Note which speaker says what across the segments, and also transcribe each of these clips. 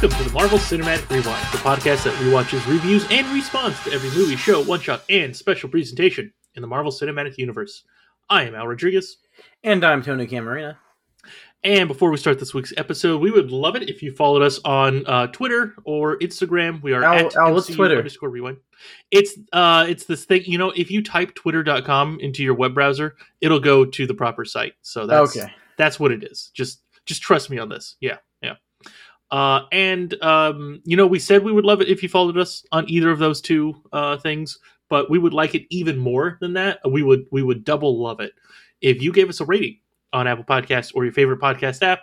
Speaker 1: Welcome to the Marvel Cinematic Rewind, the podcast that rewatches, reviews, and responds to every movie, show, one shot, and special presentation in the Marvel Cinematic Universe. I am Al Rodriguez.
Speaker 2: And I'm Tony Camarina.
Speaker 1: And before we start this week's episode, we would love it if you followed us on uh, Twitter or Instagram. We are
Speaker 2: Al,
Speaker 1: at
Speaker 2: Al, what's
Speaker 1: MCU
Speaker 2: Twitter?
Speaker 1: underscore rewind. It's uh, it's this thing. You know, if you type twitter.com into your web browser, it'll go to the proper site. So that's
Speaker 2: okay.
Speaker 1: that's what it is. Just just trust me on this. Yeah. Uh, and um, you know, we said we would love it if you followed us on either of those two uh, things, but we would like it even more than that. We would we would double love it if you gave us a rating on Apple Podcasts or your favorite podcast app,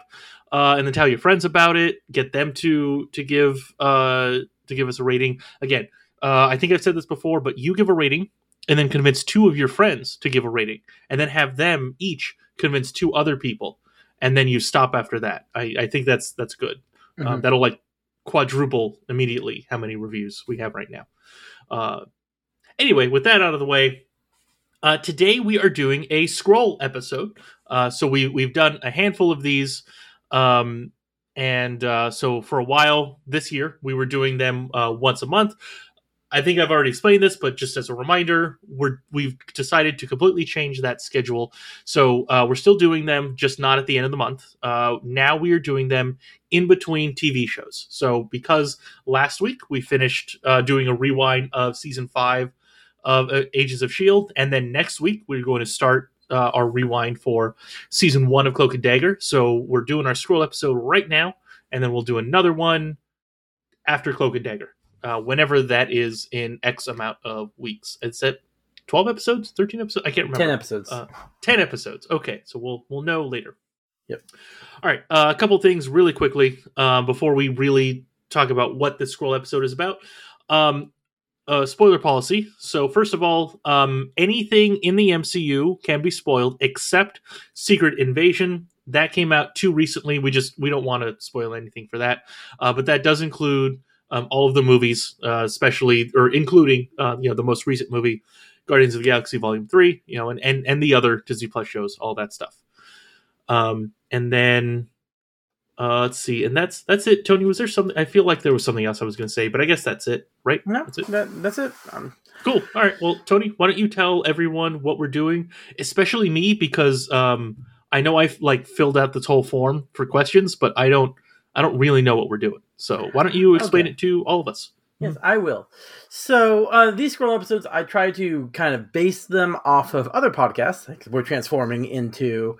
Speaker 1: uh, and then tell your friends about it. Get them to to give uh, to give us a rating. Again, uh, I think I've said this before, but you give a rating and then convince two of your friends to give a rating, and then have them each convince two other people, and then you stop after that. I, I think that's that's good. Um,
Speaker 2: Mhm.
Speaker 1: that'll like quadruple immediately how many reviews we have right now. Uh, anyway, with that out of the way, uh, today we are doing a Skrull episode. Uh, so we we've done a handful of these, um, and uh, so for a while this year we were doing them uh, once a month. I think I've already explained this, but just as a reminder, we're we've decided to completely change that schedule. So uh, we're still doing them, just not at the end of the month. Uh, now we are doing them in between TV shows. So because last week we finished uh, doing a rewind of season five of uh, Agents of Shield, and then next week we're going to start uh, our rewind for season one of Cloak and Dagger. So we're doing our Skrull episode right now, and then we'll do another one after Cloak and Dagger, uh, whenever that is in X amount of weeks. It's at twelve episodes, thirteen episodes. I can't remember.
Speaker 2: Ten episodes.
Speaker 1: Uh, 10 episodes. Okay, so we'll we'll know later.
Speaker 2: Yep.
Speaker 1: All right, uh, a couple things really quickly um, before we really talk about what this Skrull episode is about. Um, uh, spoiler policy. So first of all, um, anything in the MCU can be spoiled except Secret Invasion. That came out too recently. We just we don't want to spoil anything for that. Uh, but that does include um, all of the movies, uh, especially or including uh, you know the most recent movie, Guardians of the Galaxy Volume Three. You know, and and and the other Disney Plus shows, all that stuff. Um, and then uh, let's see, and that's that's it. Tony, was there something? I feel like there was something else I was going to say, but I guess that's it, right?
Speaker 2: no,
Speaker 1: that's it.
Speaker 2: that, that's it. Um,
Speaker 1: Cool. All right. Well, Tony, why don't you tell everyone what we're doing, especially me, because um, I know I've like filled out this whole form for questions, but I don't, I don't really know what we're doing. So why don't you explain
Speaker 2: Okay.
Speaker 1: it to all of us?
Speaker 2: yes, I will. So uh, these Skrull episodes, I try to kind of base them off of other podcasts. Like we're transforming into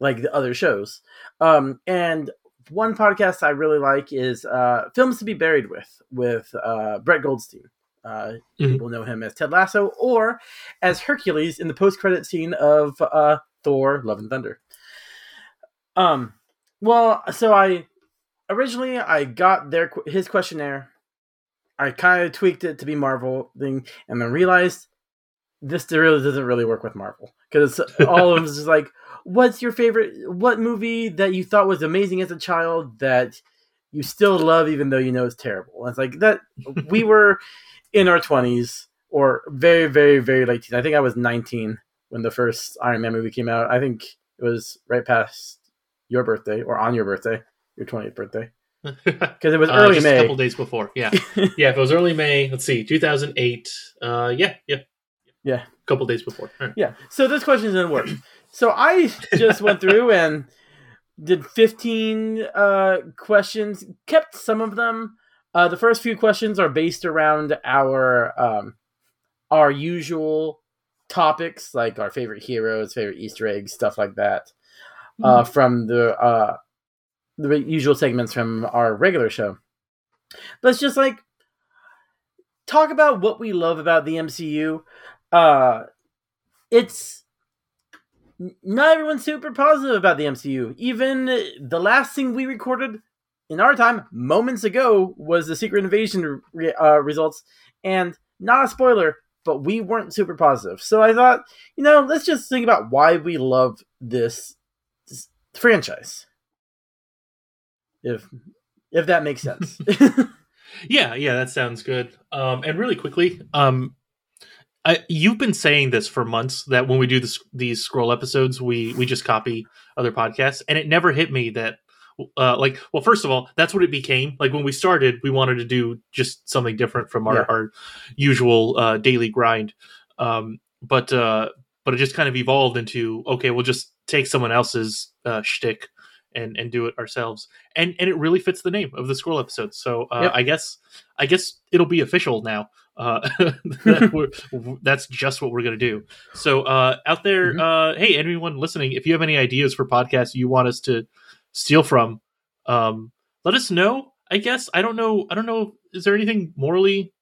Speaker 2: like the other shows. Um, and one podcast I really like is uh, Films to Be Buried With, with uh, Brett Goldstein. Uh,
Speaker 1: Mhm.
Speaker 2: People know him as Ted Lasso or as Hercules in the post-credit scene of uh, Thor: Love and Thunder. Um, well, so I originally I got their his questionnaire. I kind of tweaked it to be Marvel thing, and then realized this really doesn't really work with Marvel because all of them is like, "What's your favorite? What movie that you thought was amazing as a child that you still love even though you know it's terrible?" And it's like that. we were in our twenties or very, very, very late teens. I think I was nineteen when the first Iron Man movie came out. I think it was right past your birthday or on your birthday, your twentieth birthday, because it was
Speaker 1: Uh,
Speaker 2: early
Speaker 1: just
Speaker 2: May.
Speaker 1: a couple days before. Yeah, yeah. If it was early May, let's see, 2008. Uh, yeah, yeah,
Speaker 2: Yeah.
Speaker 1: a couple days before. All right.
Speaker 2: Yeah. So this question didn't work. So I just went through and did 15 uh, questions, kept some of them. Uh, the first few questions are based around our um, our usual topics, like our favorite heroes, favorite Easter eggs, stuff like that, uh, from the uh, the usual segments from our regular show. It's just like talk about what we love about the MCU. Uh, it's not everyone's super positive about the MCU. Even the last thing we recorded in our time, moments ago, was the Secret Invasion re- uh, results, and not a spoiler, but we weren't super positive. So I thought, you know, let's just think about why we love this, this franchise. If if that makes sense.
Speaker 1: Yeah, yeah, that sounds good. Um, and really quickly, um, I, you've been saying this for months that when we do this, these Skrull episodes, we we just copy other podcasts, and it never hit me that uh, like well first of all that's what it became like when we started we wanted to do just something different from our,
Speaker 2: Yeah.
Speaker 1: our usual uh, daily grind um, but uh, but it just kind of evolved into okay we'll just take someone else's uh, shtick and and do it ourselves. And and it really fits the name of the Skrull episode. So uh,
Speaker 2: Yep.
Speaker 1: I guess I guess it'll be official now. Uh, that that's just what we're gonna do. So uh, out there
Speaker 2: Mhm.
Speaker 1: uh, hey anyone listening if you have any ideas for podcasts you want us to steal from um let us know i guess. I don't know i don't know is there anything morally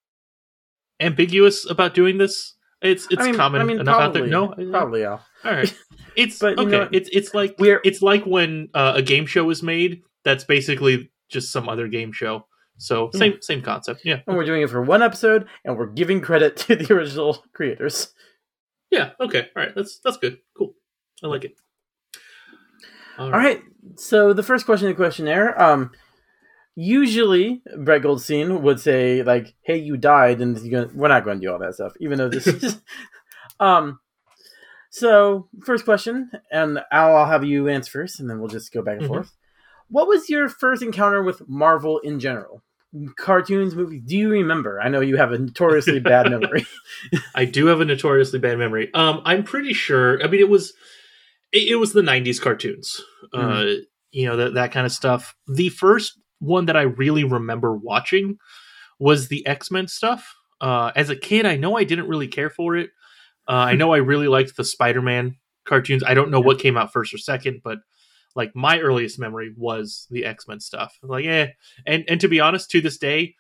Speaker 1: ambiguous about doing this? It's it's
Speaker 2: I mean,
Speaker 1: common
Speaker 2: I mean,
Speaker 1: enough out there.
Speaker 2: probably,
Speaker 1: no?
Speaker 2: Probably, Al.
Speaker 1: all right it's
Speaker 2: But
Speaker 1: okay.
Speaker 2: know
Speaker 1: it's it's like
Speaker 2: We're
Speaker 1: it's like when uh, a game show is made that's basically just some other game show. So
Speaker 2: Yeah.
Speaker 1: same same concept. Yeah.
Speaker 2: And we're doing it for one episode, and we're giving credit to the original creators.
Speaker 1: yeah okay. All right. That's that's good. Cool. I like it.
Speaker 2: All right. So the first question in the questionnaire, um, usually Brett Goldstein would say like, "Hey, you died," and you're gonna, we're not going to do all that stuff, even though this is. um, so first question, and Al, I'll have you answer first, and then we'll just go back and
Speaker 1: Mhm.
Speaker 2: forth. What was your first encounter with Marvel in general? Cartoons, movies. Do you remember? I know you have a notoriously bad memory.
Speaker 1: I do have a notoriously bad memory. Um, I'm pretty sure. I mean, it was it, it was the '90s cartoons. Uh, you know that that kind of stuff. The first one that I really remember watching was the X Men stuff. Uh, as a kid, I know I didn't really care for it. Uh, I know I really liked the Spider Man cartoons. I don't know what came out first or second, but like my earliest memory was the X Men stuff. Like, eh. And and to be honest, to this day,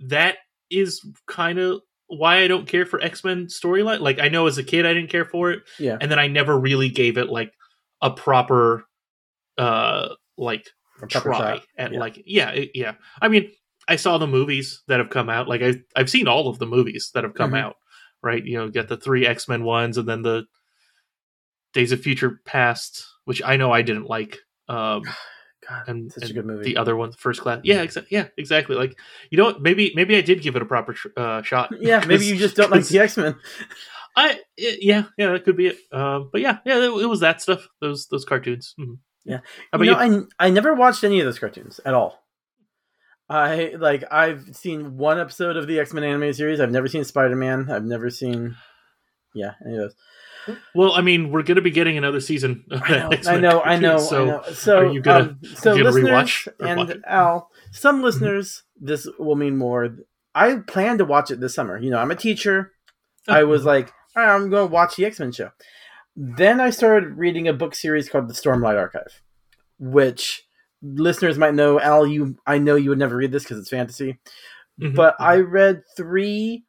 Speaker 1: that is kind of why I don't care for X Men storyline. Like, I know as a kid I didn't care for it,
Speaker 2: yeah,
Speaker 1: and then I never really gave it like a proper, uh, like
Speaker 2: a proper
Speaker 1: try
Speaker 2: shot.
Speaker 1: at
Speaker 2: Yeah.
Speaker 1: like yeah it- yeah. I mean, I saw the movies that have come out. Like I I've seen all of the movies that have come
Speaker 2: Mhm.
Speaker 1: out. Right, you know, get the three X Men ones, and then the Days of Future Past, which I know I didn't like. Um,
Speaker 2: God,
Speaker 1: and,
Speaker 2: such a good movie.
Speaker 1: the other one, First Class. Yeah, exa- yeah, exactly. Like you know, what? maybe maybe I did give it a proper uh, shot.
Speaker 2: yeah, maybe you just don't like the X Men.
Speaker 1: I it- yeah yeah that could be it. Um, but yeah yeah it, it was that stuff. Those those cartoons. Mhm.
Speaker 2: Yeah. You
Speaker 1: you?
Speaker 2: I I never watched any of those cartoons at all. I like I've seen one episode of the X Men animated series. I've never seen Spider Man. I've never seen, yeah, any of those.
Speaker 1: Well, I mean, we're gonna be getting another season. Of
Speaker 2: I know, I know, I know,
Speaker 1: cartoon, so
Speaker 2: I know. So,
Speaker 1: are you gonna-
Speaker 2: um, so
Speaker 1: you gonna
Speaker 2: listeners
Speaker 1: rewatch
Speaker 2: and. Al, some listeners, this will mean more. I plan to watch it this summer. You know, I'm a teacher. I was like, right, I'm going to watch the X Men show. Then I started reading a book series called The Stormlight Archive, which listeners might know. Al, you, I know you would never read this because it's fantasy,
Speaker 1: Mhm.
Speaker 2: but I read three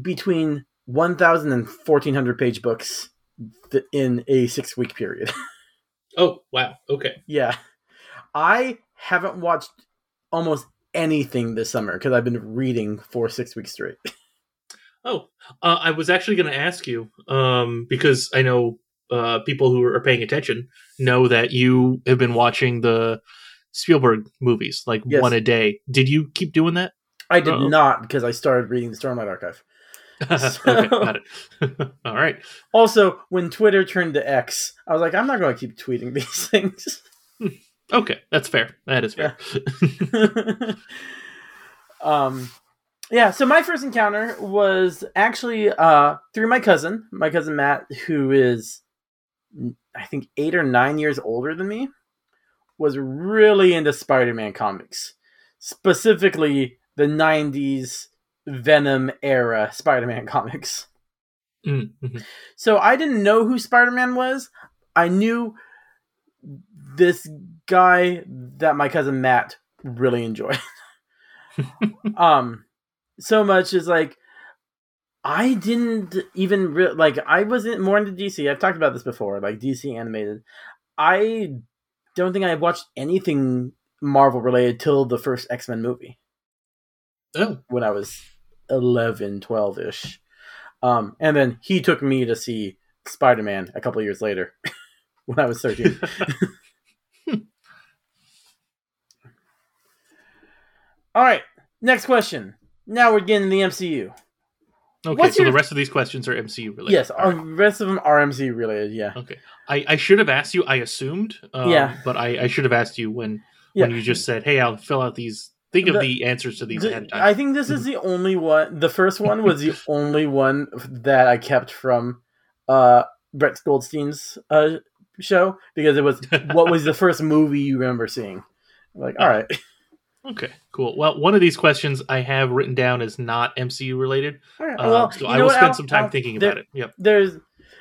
Speaker 2: between 1,000 and 1,400 page books th- in a six week period.
Speaker 1: oh wow okay
Speaker 2: Yeah. I haven't watched almost anything this summer because I've been reading for six weeks straight.
Speaker 1: Oh, uh, I was actually going to ask you um, because I know uh, people who are paying attention know that you have been watching the Spielberg movies like
Speaker 2: Yes.
Speaker 1: one a day. Did you keep doing that?
Speaker 2: I did
Speaker 1: Uh-oh.
Speaker 2: not because I started reading the Stormlight Archive.
Speaker 1: okay, got it. All right.
Speaker 2: Also, when Twitter turned to X, I was like, I'm not going to keep tweeting these things.
Speaker 1: Okay, that's fair. That is fair.
Speaker 2: um, yeah. So my first encounter was actually uh, through my cousin, my cousin Matt, who is I think eight or nine years older than me, was really into Spider-Man comics, specifically the '90s Venom era Spider-Man comics.
Speaker 1: Mm, mhm.
Speaker 2: So I didn't know who Spider Man was. I knew this guy that my cousin Matt really enjoyed. um, so much is like I didn't even re- like I wasn't more into DC. I've talked about this before, like DC animated. I don't think I've watched anything Marvel related till the first X Men movie
Speaker 1: Oh,
Speaker 2: when I was 11, 12 ish. Um, and then he took me to see Spider Man a couple years later when I was 13. All right, next question. Now we're getting to the MCU.
Speaker 1: Okay.
Speaker 2: What's
Speaker 1: so
Speaker 2: your-
Speaker 1: the rest of these questions are MCU related.
Speaker 2: Yes, the rest of them are MCU related. Yeah.
Speaker 1: Okay. I, I should have asked you. I assumed. Um,
Speaker 2: Yeah.
Speaker 1: But I, I should have asked you when when you just said, "Hey, I'll fill out these. Think of
Speaker 2: The-
Speaker 1: answers to these
Speaker 2: The-
Speaker 1: ahead of time."
Speaker 2: I think this is the only one. The first one was the only one that I kept from uh, Brett Goldstein's uh, show because it was what was the first movie you remember seeing. Like, all right,
Speaker 1: Okay, cool. Well, one of these questions I have written down is not MCU related,
Speaker 2: right.
Speaker 1: uh,
Speaker 2: well,
Speaker 1: so I will
Speaker 2: what,
Speaker 1: spend
Speaker 2: Al?
Speaker 1: some time
Speaker 2: Al,
Speaker 1: thinking
Speaker 2: there-
Speaker 1: about it. Yep.
Speaker 2: There's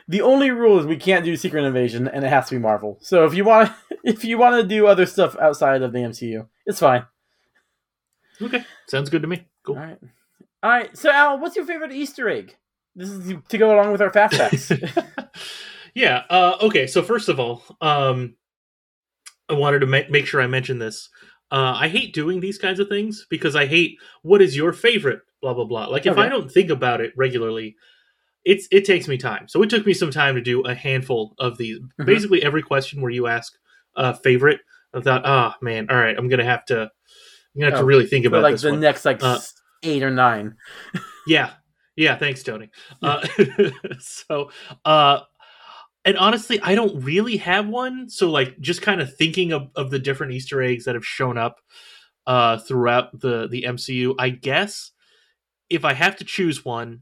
Speaker 2: the only rule is we can't do Secret Invasion, and it has to be Marvel. So if you want, if you want to do other stuff outside of the MCU, it's fine.
Speaker 1: Okay, sounds good to me. Cool.
Speaker 2: All right, all right. So Al, what's your favorite Easter egg? This is to go along with our fast facts.
Speaker 1: yeah. Uh, okay. So first of all, um, I wanted to ma- make sure I mention this. Uh, I hate doing these kinds of things because I hate what is your favorite. Blah blah blah. Like if
Speaker 2: Okay.
Speaker 1: I don't think about it regularly, it's it takes me time. So it took me some time to do a handful of these.
Speaker 2: Mhm.
Speaker 1: Basically, every question where you ask uh, favorite, I thought, oh man, all right, I'm gonna have to, I'm gonna have
Speaker 2: Oh,
Speaker 1: to really think about
Speaker 2: like the
Speaker 1: one.
Speaker 2: next like
Speaker 1: Uh,
Speaker 2: eight or nine.
Speaker 1: Yeah. Yeah, thanks, Tony. Uh, so, uh, and honestly, I don't really have one. So, like, just kind of thinking of, of the different Easter eggs that have shown up uh, throughout the the MCU, I guess if I have to choose one,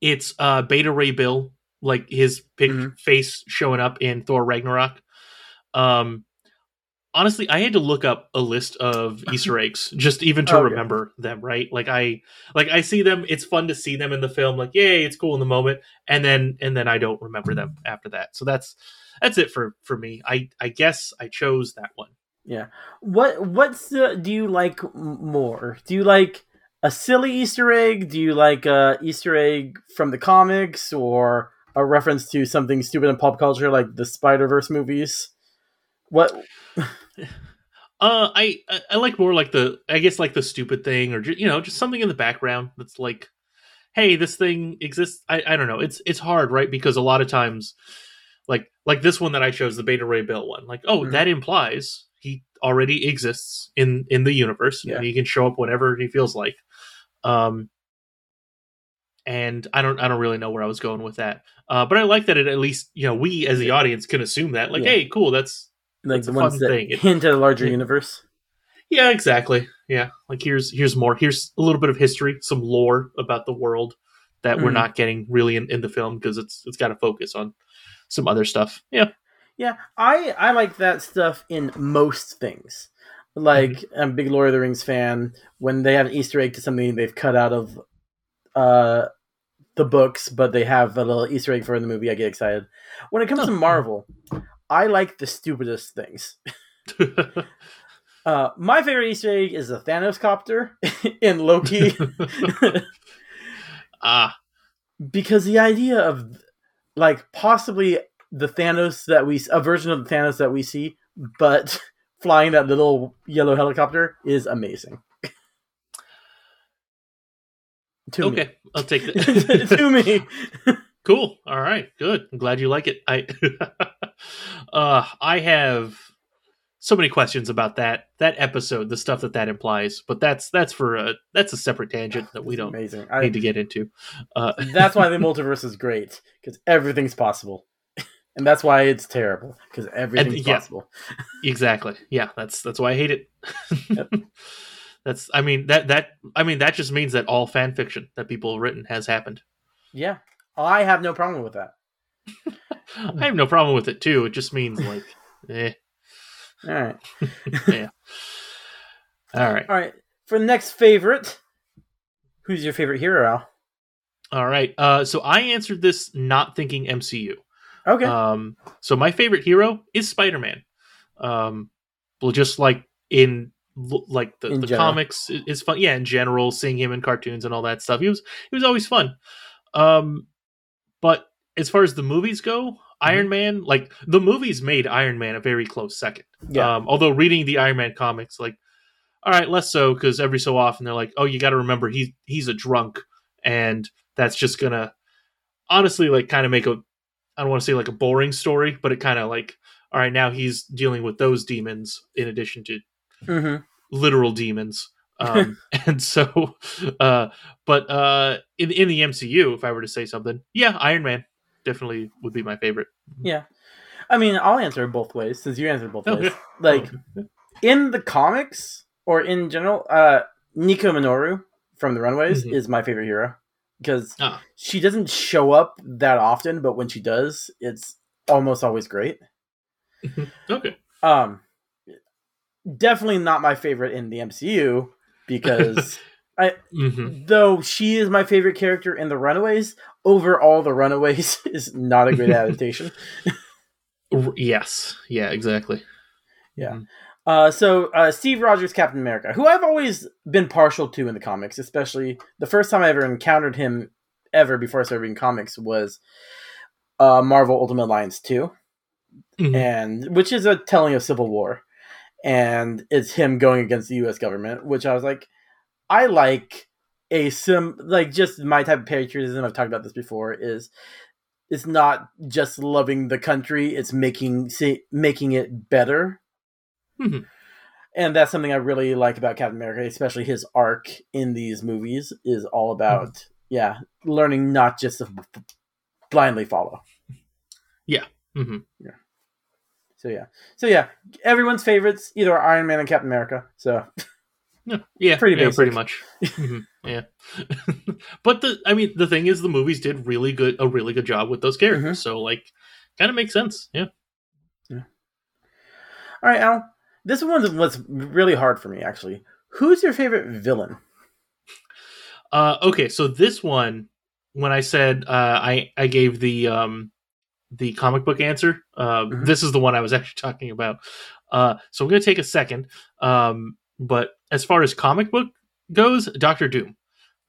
Speaker 1: it's uh, Beta Ray Bill, like his pic-
Speaker 2: Mhm.
Speaker 1: face showing up in Thor Ragnarok. Um, honestly, I had to look up a list of Easter eggs just even to
Speaker 2: Okay.
Speaker 1: remember them. Right, like I like I see them. It's fun to see them in the film. Like, yay, it's cool in the moment, and then and then I don't remember them after that. So that's that's it for for me. I I guess I chose that one. Yeah.
Speaker 2: What what's the do you like more? Do you like a silly Easter egg? Do you like a Easter egg from the comics or a reference to something stupid in pop culture like the Spider Verse movies? What?
Speaker 1: Uh, I I- like more like the I guess like the stupid thing or you know just something in the background that's like, hey, this thing exists. I I don't know. It's it's hard, right? Because a lot of times, like like this one that I chose, the Beta Ray Bill one, like oh
Speaker 2: Mhm.
Speaker 1: that implies he already exists in in the universe.
Speaker 2: Yeah.
Speaker 1: and he can show up whenever he feels like. Um, and I don't I don't really know where I was going with that. Uh, but I like that it at least you know we as the audience can assume that like
Speaker 2: Yeah.
Speaker 1: hey cool that's
Speaker 2: Like
Speaker 1: It's
Speaker 2: the ones that
Speaker 1: thing.
Speaker 2: Hint at a larger universe.
Speaker 1: Yeah, exactly. Yeah, like here's here's more. Here's a little bit of history, some lore about the world that we're
Speaker 2: Mhm.
Speaker 1: not getting really in, in the film because it's it's got to focus on some other stuff. Yeah,
Speaker 2: Yeah, I I like that stuff in most things. Like
Speaker 1: Mm-hmm.
Speaker 2: I'm a big Lord of the Rings fan. When they have an Easter egg to something they've cut out of uh, the books, but they have a little Easter egg for in the movie, I get excited. When it comes to
Speaker 1: Oh.
Speaker 2: Marvel, I like the stupidest things. Uh, my favorite Easter egg is the Thanos copter in Loki,
Speaker 1: ah,
Speaker 2: because the idea of like possibly the Thanos that we a version of the Thanos that we see, but flying that little yellow helicopter is amazing. to
Speaker 1: okay, I'll take
Speaker 2: me.
Speaker 1: that.
Speaker 2: to me.
Speaker 1: Cool. All right, good. I'm glad you like it. I uh, I have so many questions about that that episode, the stuff that that implies, but that's that's for a that's a separate tangent that we don't
Speaker 2: amazing. I,
Speaker 1: need to get into. Uh,
Speaker 2: that's why the multiverse is great because everything's possible, and that's why it's terrible because everything's
Speaker 1: yeah.
Speaker 2: possible.
Speaker 1: Exactly. Yeah, that's that's why I hate it.
Speaker 2: Yep.
Speaker 1: that's I mean that that I mean that just means that all fan fiction that people have written has happened.
Speaker 2: Yeah, I have no problem with that.
Speaker 1: I have no problem with it too. It just means like eh.
Speaker 2: All right. yeah.
Speaker 1: All right.
Speaker 2: All right. For the next favorite, who's your favorite hero, Al?
Speaker 1: All right. Uh so I answered this not thinking MCU.
Speaker 2: Okay.
Speaker 1: Um so my favorite hero is Spider-Man. Um well just like in like the,
Speaker 2: In
Speaker 1: the
Speaker 2: general.
Speaker 1: comics is fun. Yeah, in general, seeing him in cartoons and all that stuff. He was he was always fun. Um but as far as the movies go,
Speaker 2: Mm-hmm.
Speaker 1: Iron Man, like the movies made Iron Man a very close second.
Speaker 2: yeah.
Speaker 1: Um, although reading the Iron Man comics, like, all right, less so because every so often they're like, oh, you got to remember he he's a drunk, and that's just gonna honestly like kind of make a I don't want to say like a boring story, but it kind of like all right now he's dealing with those demons in addition to
Speaker 2: hmm
Speaker 1: literal demons. Um, and so, uh, but uh, in in the MCU, if I were to say something, yeah, Iron Man definitely would be my favorite.
Speaker 2: Yeah. I mean, I'll answer both ways since you answered both
Speaker 1: Okay.
Speaker 2: ways. Like, in the comics or in general, uh, Nico Minoru from the Runaways
Speaker 1: Mhm.
Speaker 2: is my favorite hero because
Speaker 1: Ah.
Speaker 2: she doesn't show up that often, but when she does, it's almost always great.
Speaker 1: Okay.
Speaker 2: Um, definitely not my favorite in the MCU because
Speaker 1: hmm
Speaker 2: though she is my favorite character in the Runaways, overall the Runaways is not a great adaptation.
Speaker 1: Yes. Yeah. Exactly.
Speaker 2: Uh, so uh, Steve Rogers, Captain America, who I've always been partial to in the comics, especially the first time I ever encountered him ever before I started reading comics was uh, Marvel Ultimate Alliance two,
Speaker 1: Mhm.
Speaker 2: and which is a telling of Civil War, and it's him going against the U.S. government, which I was like, I like a sim like just my type of patriotism. I've talked about this before. Is it's not just loving the country; it's making say, making it better
Speaker 1: Mhm.
Speaker 2: and that's something I really like about Captain America, especially his arc in these movies is all about yeah, learning not just to blindly follow.
Speaker 1: Yeah hmm
Speaker 2: So yeah, so yeah, everyone's favorites either are Iron Man and Captain America. So
Speaker 1: Yeah. Yeah.
Speaker 2: Pretty
Speaker 1: yeah, pretty much. Mhm. Yeah. but the I mean the thing is the movies did really good a really good job with those characters. So like kind of makes sense. Yeah.
Speaker 2: all right, Al, this one was really hard for me actually. Who's your favorite villain?
Speaker 1: Uh okay, so this one when I said uh I I gave the um the comic book answer, uh
Speaker 2: Mhm.
Speaker 1: this is the one I was actually talking about. Uh so I'm going to take a second. Um but as far as comic book goes, Doctor Doom.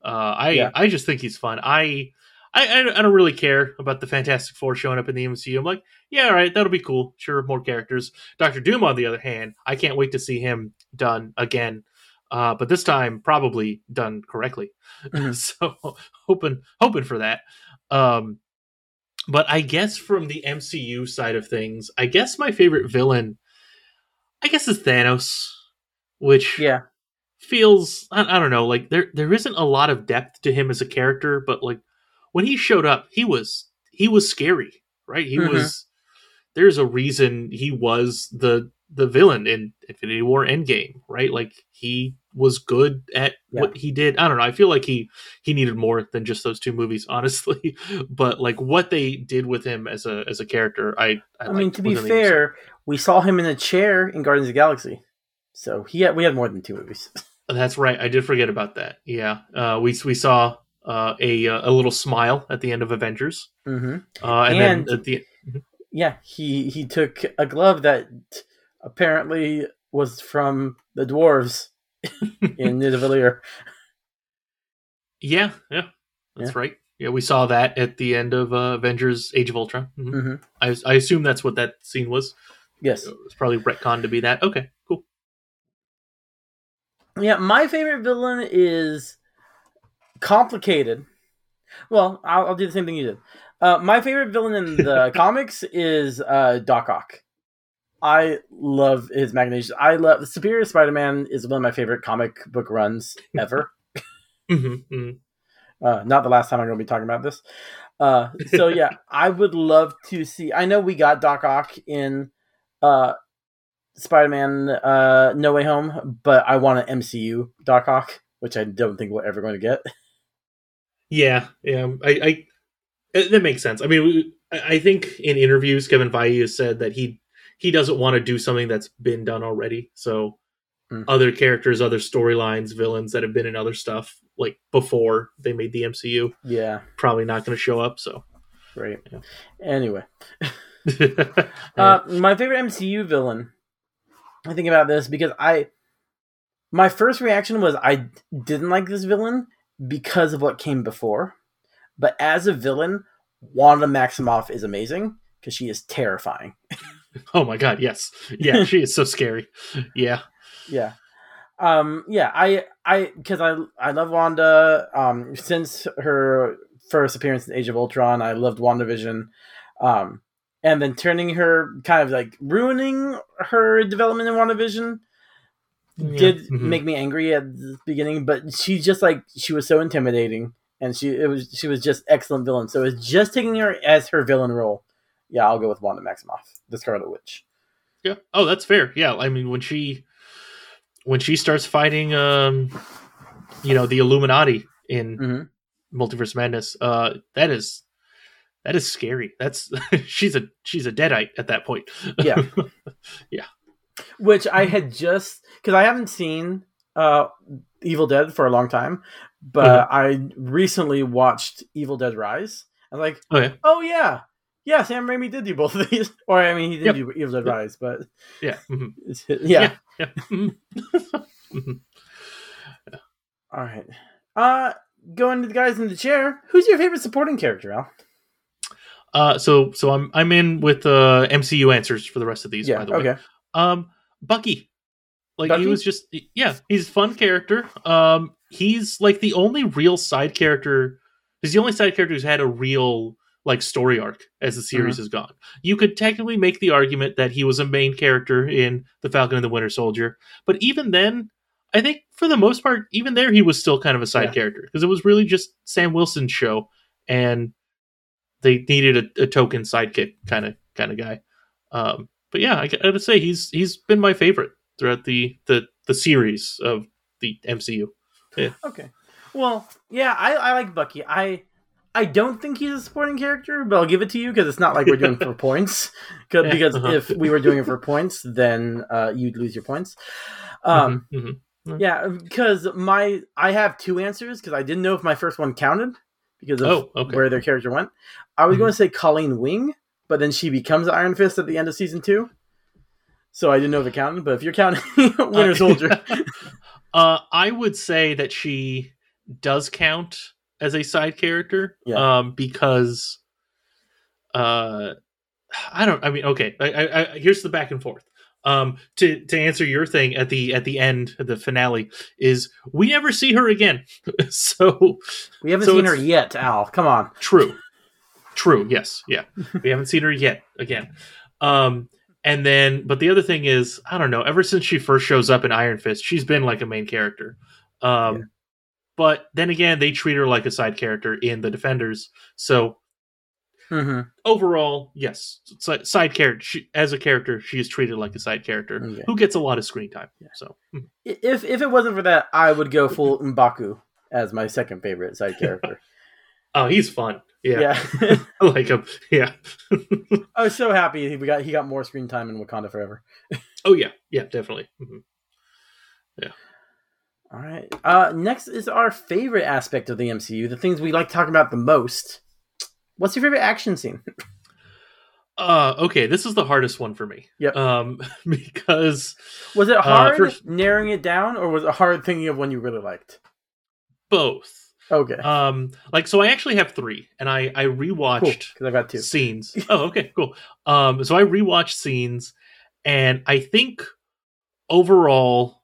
Speaker 1: Uh I
Speaker 2: Yeah.
Speaker 1: I just think he's fun. I I, I don't really care about the Fantastic Four showing up in the MCU. I'm like, yeah, all right, that'll be cool. Sure, more characters. Doctor Doom, on the other hand, I can't wait to see him done again. Uh, but this time, probably done correctly.
Speaker 2: Mhm.
Speaker 1: so hoping hoping for that. Um, but I guess from the MCU side of things, I guess my favorite villain, I guess, is Thanos, which
Speaker 2: Yeah,
Speaker 1: feels I, I don't know like there there isn't a lot of depth to him as a character but like when he showed up he was he was scary right he
Speaker 2: Mhm.
Speaker 1: was there's a reason he was the the villain in infinity war endgame right? Like he was good at
Speaker 2: Yeah.
Speaker 1: what he did. I don't know. I feel like he he needed more than just those two movies honestly. But like what they did with him as a as a character i i,
Speaker 2: I, mean to be fair, we saw him in a chair in Guardians of the Galaxy, so he had we had more than two movies.
Speaker 1: That's right. I did forget about that. Yeah, uh, we we saw uh, a uh, a little smile at the end of Avengers,
Speaker 2: hmm
Speaker 1: uh, and,
Speaker 2: And-
Speaker 1: then at the
Speaker 2: yeah, he he took a glove that apparently was from the dwarves in Nidavellir.
Speaker 1: yeah yeah that's right. Yeah, we saw that at the end of uh, Avengers: Age of Ultron. Mhm.
Speaker 2: hmm
Speaker 1: I I assume that's what that scene was.
Speaker 2: Yes.
Speaker 1: It was probably retcon to be that. Okay, cool.
Speaker 2: Yeah, my favorite villain is complicated. Well, I'll, I'll do the same thing you did. Uh, my favorite villain in the comics is uh, Doc Ock. I love his machinations. I love Superior Spider-Man is one of my favorite comic book runs ever.
Speaker 1: hmm hmm
Speaker 2: Uh, not the last time I'm going to be talking about this. Uh, so yeah, I would love to see. I know we got Doc Ock in uh, Spider-Man uh, No Way Home, but I want an MCU Doc Ock, which I don't think we're ever going to get.
Speaker 1: Yeah, yeah. I, I it- that makes sense. I mean, we, I think in interviews, Kevin Feige has said that he he doesn't want to do something that's been done already. So
Speaker 2: Mm.
Speaker 1: other characters, other storylines, villains that have been in other stuff like before they made the MCU,
Speaker 2: Yeah,
Speaker 1: probably not going to show up. So
Speaker 2: great.
Speaker 1: Yeah.
Speaker 2: Anyway, uh, my favorite MCU villain. I think about this because I, my first reaction was I didn't like this villain because of what came before, but as a villain, Wanda Maximoff is amazing because she is terrifying.
Speaker 1: oh my god, yes, yeah, she is so scary. Yeah,
Speaker 2: Yeah. Um yeah, I I cuz I I love Wanda um since her first appearance in Age of Ultron, I loved WandaVision. Um and then turning her kind of like ruining her development in WandaVision did
Speaker 1: Mhm.
Speaker 2: make me angry at the beginning, but she just like she was so intimidating and she it was she was just excellent villain. So it's just taking her as her villain role. Yeah, I'll go with Wanda Maximoff, the Scarlet Witch.
Speaker 1: Yeah. Oh, that's fair. Yeah. I mean, when she when she starts fighting, um, you know, the Illuminati in
Speaker 2: Mhm.
Speaker 1: Multiverse Madness, uh, that is that is scary. That's she's a she's a deadite at that point.
Speaker 2: Yeah.
Speaker 1: Yeah.
Speaker 2: Which I had just because I haven't seen uh Evil Dead for a long time, but I recently watched Evil Dead Rise. I'm like,
Speaker 1: oh yeah,
Speaker 2: oh yeah, yeah. Sam Raimi did do both of these, or I mean, he didn't
Speaker 1: Yep.
Speaker 2: do Evil Dead
Speaker 1: Yep.
Speaker 2: Rise, but
Speaker 1: yeah. mhm,
Speaker 2: it's, yeah.
Speaker 1: yeah. mhm. Mhm.
Speaker 2: All right. Uh, going to the guys in the chair. Who's your favorite supporting character, Al?
Speaker 1: Uh, so so I'm I'm in with uh MCU answers for the rest of these.
Speaker 2: Yeah.
Speaker 1: by the way.
Speaker 2: Okay.
Speaker 1: Um, Bucky. Like
Speaker 2: Bucky?
Speaker 1: he was just yeah, he's a fun character. Um, he's like the only real side character. He's the only side character who's had a real like story arc as the series
Speaker 2: Mm-hmm.
Speaker 1: has gone. You could technically make the argument that he was a main character in the Falcon and the Winter Soldier, but even then, I think for the most part, even there, he was still kind of a side
Speaker 2: Yeah.
Speaker 1: character because it was really just Sam Wilson's show, and they needed a, a token sidekick kind of kind of guy. Um, but yeah, I gotta say he's he's been my favorite throughout the the the series of the MCU.
Speaker 2: Okay. Well, yeah, I, I like Bucky. I I don't think he's a supporting character, but I'll give it to you because it's not like we're doing it for points.
Speaker 1: Yeah,
Speaker 2: Because
Speaker 1: uh-huh.
Speaker 2: if we were doing it for points, then uh, you'd lose your points. Um,
Speaker 1: Mhm, mhm.
Speaker 2: Yeah, because my I have two answers because I didn't know if my first one counted because of
Speaker 1: Oh, okay.
Speaker 2: where their character went. I was going to say Colleen Wing, but then she becomes Iron Fist at the end of season two. So I didn't know if it counted. But if you're counting Winter
Speaker 1: Uh,
Speaker 2: Soldier,
Speaker 1: Uh, I would say that she does count as a side character.
Speaker 2: Yeah.
Speaker 1: Um, because uh, I don't. I mean, okay. I, I, I, here's the back and forth. Um, to to answer your thing at the at the end of the finale is we never see her again. so
Speaker 2: we haven't
Speaker 1: So
Speaker 2: seen her yet. Al, come on.
Speaker 1: True. True. Yes. Yeah. We haven't seen her yet again. Um and then but the other thing is, I don't know, ever since she first shows up in Iron Fist, she's been like a main character. Um
Speaker 2: Yeah.
Speaker 1: But then again, they treat her like a side character in the Defenders. So
Speaker 2: hmm
Speaker 1: overall, yes, side character she, as a character, she is treated like a side character
Speaker 2: Okay.
Speaker 1: who gets a lot of screen time.
Speaker 2: Yeah.
Speaker 1: So mhm.
Speaker 2: If if it wasn't for that, I would go full Mbaku as my second favorite side character.
Speaker 1: oh, he's fun. Yeah.
Speaker 2: yeah.
Speaker 1: I like him. Yeah.
Speaker 2: I was so happy he got he got more screen time in Wakanda Forever.
Speaker 1: oh yeah. Yeah, definitely. Mhm.
Speaker 2: All right. Uh, next is our favorite aspect of the MCU, the things we like talking about the most. What's your favorite action scene?
Speaker 1: Uh, okay, this is the hardest one for me.
Speaker 2: Yep.
Speaker 1: Um, because
Speaker 2: Was it hard
Speaker 1: first-
Speaker 2: narrowing it down, or was it hard thinking of one you really liked?
Speaker 1: both.
Speaker 2: Okay,
Speaker 1: Um, like so, I actually have three, and I I rewatched
Speaker 2: Because I've got two.
Speaker 1: scenes. Oh, okay, cool. Um, so I rewatched scenes, and I think overall,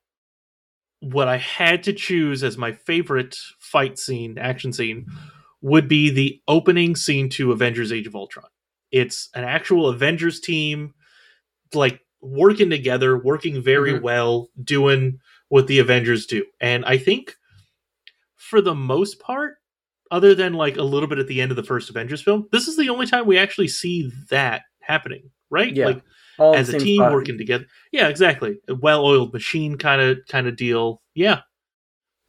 Speaker 1: what I had to choose as my favorite fight scene, action scene, would be the opening scene to Avengers: Age of Ultron. It's an actual Avengers team, like working together, working very
Speaker 2: Mhm.
Speaker 1: well, doing what the Avengers do, and I think for the most part other than like a little bit at the end of the first Avengers film, this is the only time we actually see that happening, right?
Speaker 2: Yeah.
Speaker 1: Like
Speaker 2: All
Speaker 1: as a team working together. Yeah, exactly. A well-oiled machine kind of kind of deal. Yeah.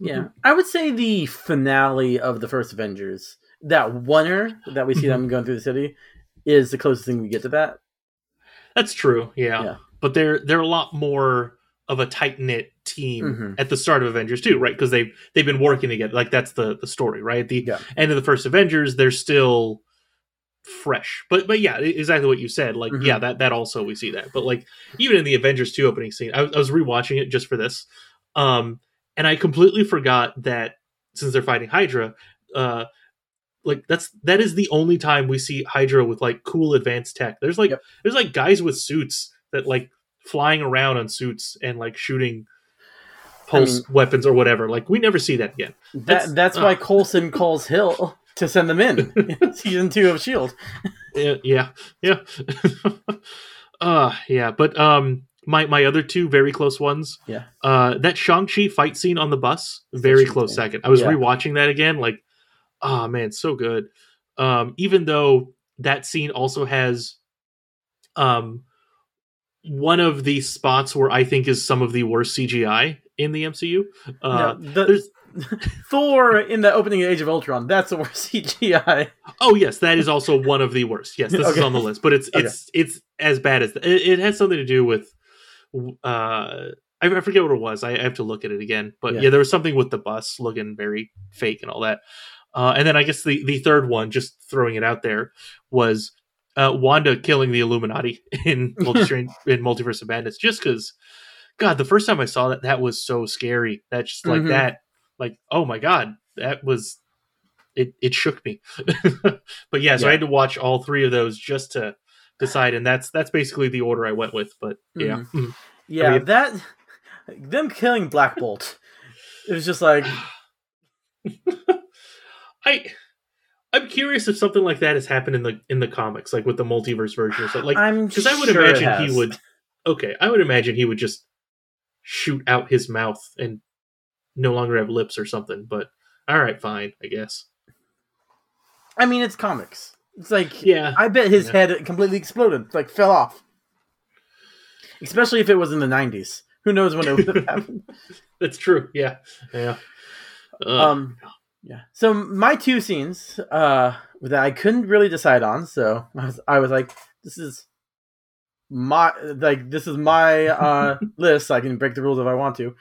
Speaker 2: Yeah, I would say the finale of the first Avengers, that oner that we see
Speaker 1: Mm-hmm.
Speaker 2: them going through the city, is the closest thing we get to that.
Speaker 1: That's true. Yeah.
Speaker 2: Yeah.
Speaker 1: But they're they're a lot more of a tight knit team
Speaker 2: Mhm.
Speaker 1: at the start of Avengers too, right? Because they've they've been working together. Like that's the the story, right? At the
Speaker 2: Yeah.
Speaker 1: end of the first Avengers, they're still fresh. But but yeah, exactly what you said. Like
Speaker 2: Mhm.
Speaker 1: yeah, that that also we see that. But like even in the Avengers two opening scene, I, was- I was rewatching it just for this, um, and I completely forgot that since they're fighting Hydra, uh. Like that's that is the only time we see Hydra with like cool advanced tech. There's like
Speaker 2: Yep.
Speaker 1: there's like guys with suits that like flying around on suits and like shooting pulse weapons or whatever. Like we never see that again.
Speaker 2: That
Speaker 1: That's-
Speaker 2: that's,
Speaker 1: uh.
Speaker 2: why Coulson calls Hill to send them in season two of Shield.
Speaker 1: Yeah, yeah, yeah. uh yeah, but um my my other two very close ones.
Speaker 2: Yeah.
Speaker 1: Uh that Shang-Chi fight scene on the bus, very close second. I was
Speaker 2: yeah.
Speaker 1: rewatching that again like oh man, so good. Um even though that scene also has um one of the spots where I think is some of the worst CGI in the MCU. Uh,
Speaker 2: no, the,
Speaker 1: there's
Speaker 2: Thor in the opening of Age of Ultron. That's the worst CGI.
Speaker 1: oh yes, that is also one of the worst. Yes, this is on the list, but it's
Speaker 2: Okay.
Speaker 1: it's it's as bad as it, it has something to do with. Uh, I, I forget what it was. I, I have to look at it again. But
Speaker 2: Yeah.
Speaker 1: yeah. there was something with the bus looking very fake and all that. Uh, and then I guess the the third one, just throwing it out there, was uh, Wanda killing the Illuminati in Multi in Multiverse of Madness. Just because, God, the first time I saw that, that was so scary. That just like
Speaker 2: Mhm.
Speaker 1: that, like oh my God, that was it. It shook me. but yeah, so
Speaker 2: Yeah.
Speaker 1: I had to watch all three of those just to decide, and that's that's basically the order I went with. But yeah, Mhm.
Speaker 2: Yeah,
Speaker 1: mean-
Speaker 2: that them killing Black Bolt. It was just like
Speaker 1: I. I'm curious if something like that has happened in the in the comics, like with the multiverse version or something. Like,
Speaker 2: I'm
Speaker 1: because I would
Speaker 2: sure
Speaker 1: imagine he would. Okay, I would imagine he would just shoot out his mouth and no longer have lips or something. But all right, fine, I guess.
Speaker 2: I mean, it's comics. It's like
Speaker 1: Yeah,
Speaker 2: I bet his
Speaker 1: Yeah.
Speaker 2: head completely exploded, like fell off. Especially if it was in the '90s. Who knows when it would have happened?
Speaker 1: that's true. Yeah, yeah. Ugh.
Speaker 2: Um, yeah. So my two scenes uh, that I couldn't really decide on, so I was, I was like, this is my like this is my uh, list. I can break the rules if I want to.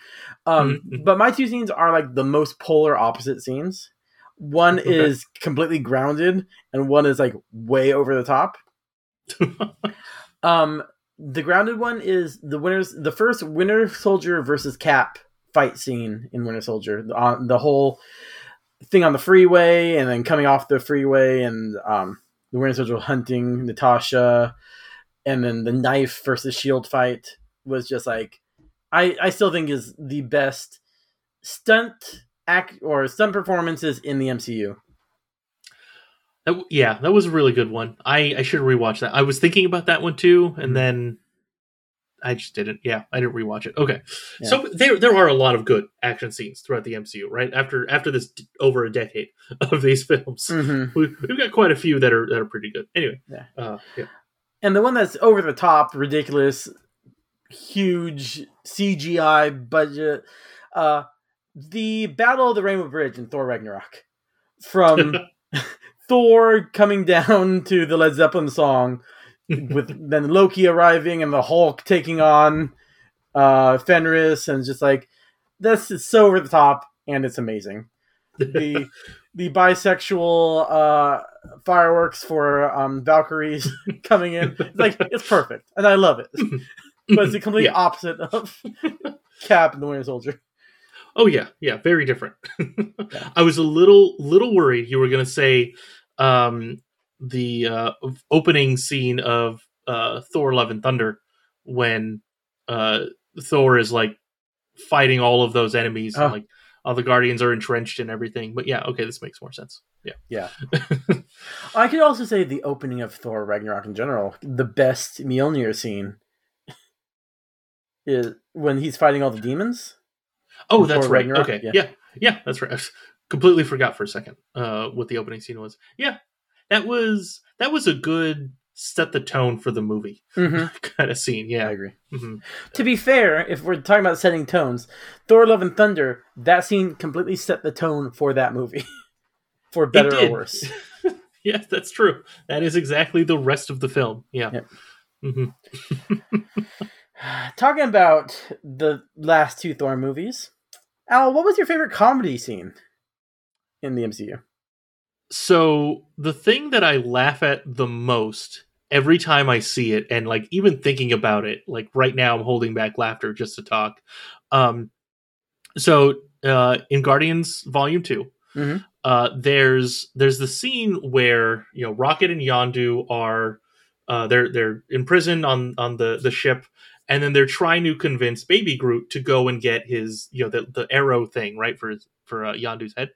Speaker 2: Um,
Speaker 1: Mhm.
Speaker 2: but my two scenes are like the most polar opposite scenes. One
Speaker 1: Okay.
Speaker 2: is completely grounded, and one is like way over the top. Um, the grounded one is the winners. The first Winter Soldier versus Cap fight scene in Winter Soldier. On the whole thing on the freeway, and then coming off the freeway, and um, the Winter Soldier hunting Natasha, and then the knife versus shield fight was just like, I I still think is the best stunt act or stunt performances in the MCU.
Speaker 1: That yeah, that was a really good one. I I should rewatch that. I was thinking about that one too, and then I just didn't. Yeah, I didn't rewatch it. Okay,
Speaker 2: Yeah.
Speaker 1: so there there are a lot of good action scenes throughout the MCU, right? After after this d- over a decade of these films,
Speaker 2: Mm-hmm.
Speaker 1: we, we've got quite a few that are that are pretty good. Anyway,
Speaker 2: Yeah.
Speaker 1: uh, yeah.
Speaker 2: And the one that's over the top, ridiculous, huge CGI budget, uh, the Battle of the Rainbow Bridge in Thor Ragnarok, from Thor coming down to the Led Zeppelin song, with then Loki arriving and the Hulk taking on uh, Fenris, and just like this is so over the top and it's amazing. The the bisexual uh, fireworks for um, Valkyries coming in, it's like it's perfect, and I love it. But it's the complete
Speaker 1: Yeah.
Speaker 2: opposite of Cap and the Winter Soldier.
Speaker 1: Oh yeah, yeah, very different. I was a little little worried you were going to say um, the uh, opening scene of uh, Thor: Love and Thunder when uh, Thor is like fighting all of those enemies
Speaker 2: Oh.
Speaker 1: and like all the Guardians are entrenched and everything. But yeah, okay, this makes more sense. Yeah,
Speaker 2: Yeah. I could also say the opening of Thor Ragnarok in general, the best Mjolnir scene is when he's fighting all the demons.
Speaker 1: Oh,
Speaker 2: Thor
Speaker 1: that's right.
Speaker 2: Ragnarok?
Speaker 1: Okay,
Speaker 2: Yeah.
Speaker 1: yeah. yeah, that's right. I completely forgot for a second uh, what the opening scene was. Yeah, that was that was a good set the tone for the movie
Speaker 2: Mm-hmm.
Speaker 1: kind of scene.
Speaker 2: Yeah, I
Speaker 1: Yeah.
Speaker 2: agree.
Speaker 1: hmm
Speaker 2: To be fair, if we're talking about setting tones, Thor: Love and Thunder, that scene completely set the tone for that movie, for better or worse.
Speaker 1: Yes, that's true. That is exactly the rest of the film. Yeah.
Speaker 2: Yep.
Speaker 1: hmm
Speaker 2: Talking about the last two Thor movies, Al, what was your favorite comedy scene in the MCU?
Speaker 1: So the thing that I laugh at the most every time I see it, and like even thinking about it, like right now I'm holding back laughter just to talk. Um, so uh, in Guardians Volume 2
Speaker 2: Mhm.
Speaker 1: uh, there's there's the scene where you know Rocket and Yondu are uh, they're they're imprisoned on on the the ship, and then they're trying to convince Baby Groot to go and get his you know the the arrow thing right for his, for uh, Yondu's head,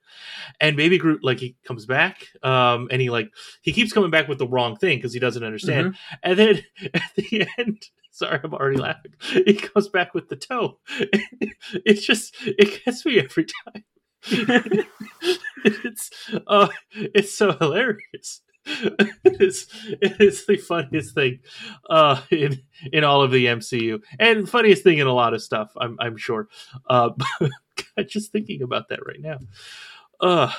Speaker 1: and Baby Groot like he comes back, um, and he like he keeps coming back with the wrong thing because he doesn't understand, and then at the end. Sorry, I'm already laughing. He comes back with the toe. It's just it gets me every time. it's uh, it's so hilarious it is it is the funniest thing uh, in in all of the MCU, and funniest thing in a lot of stuff. I'm I'm sure. Uh, just thinking about that right now. Uh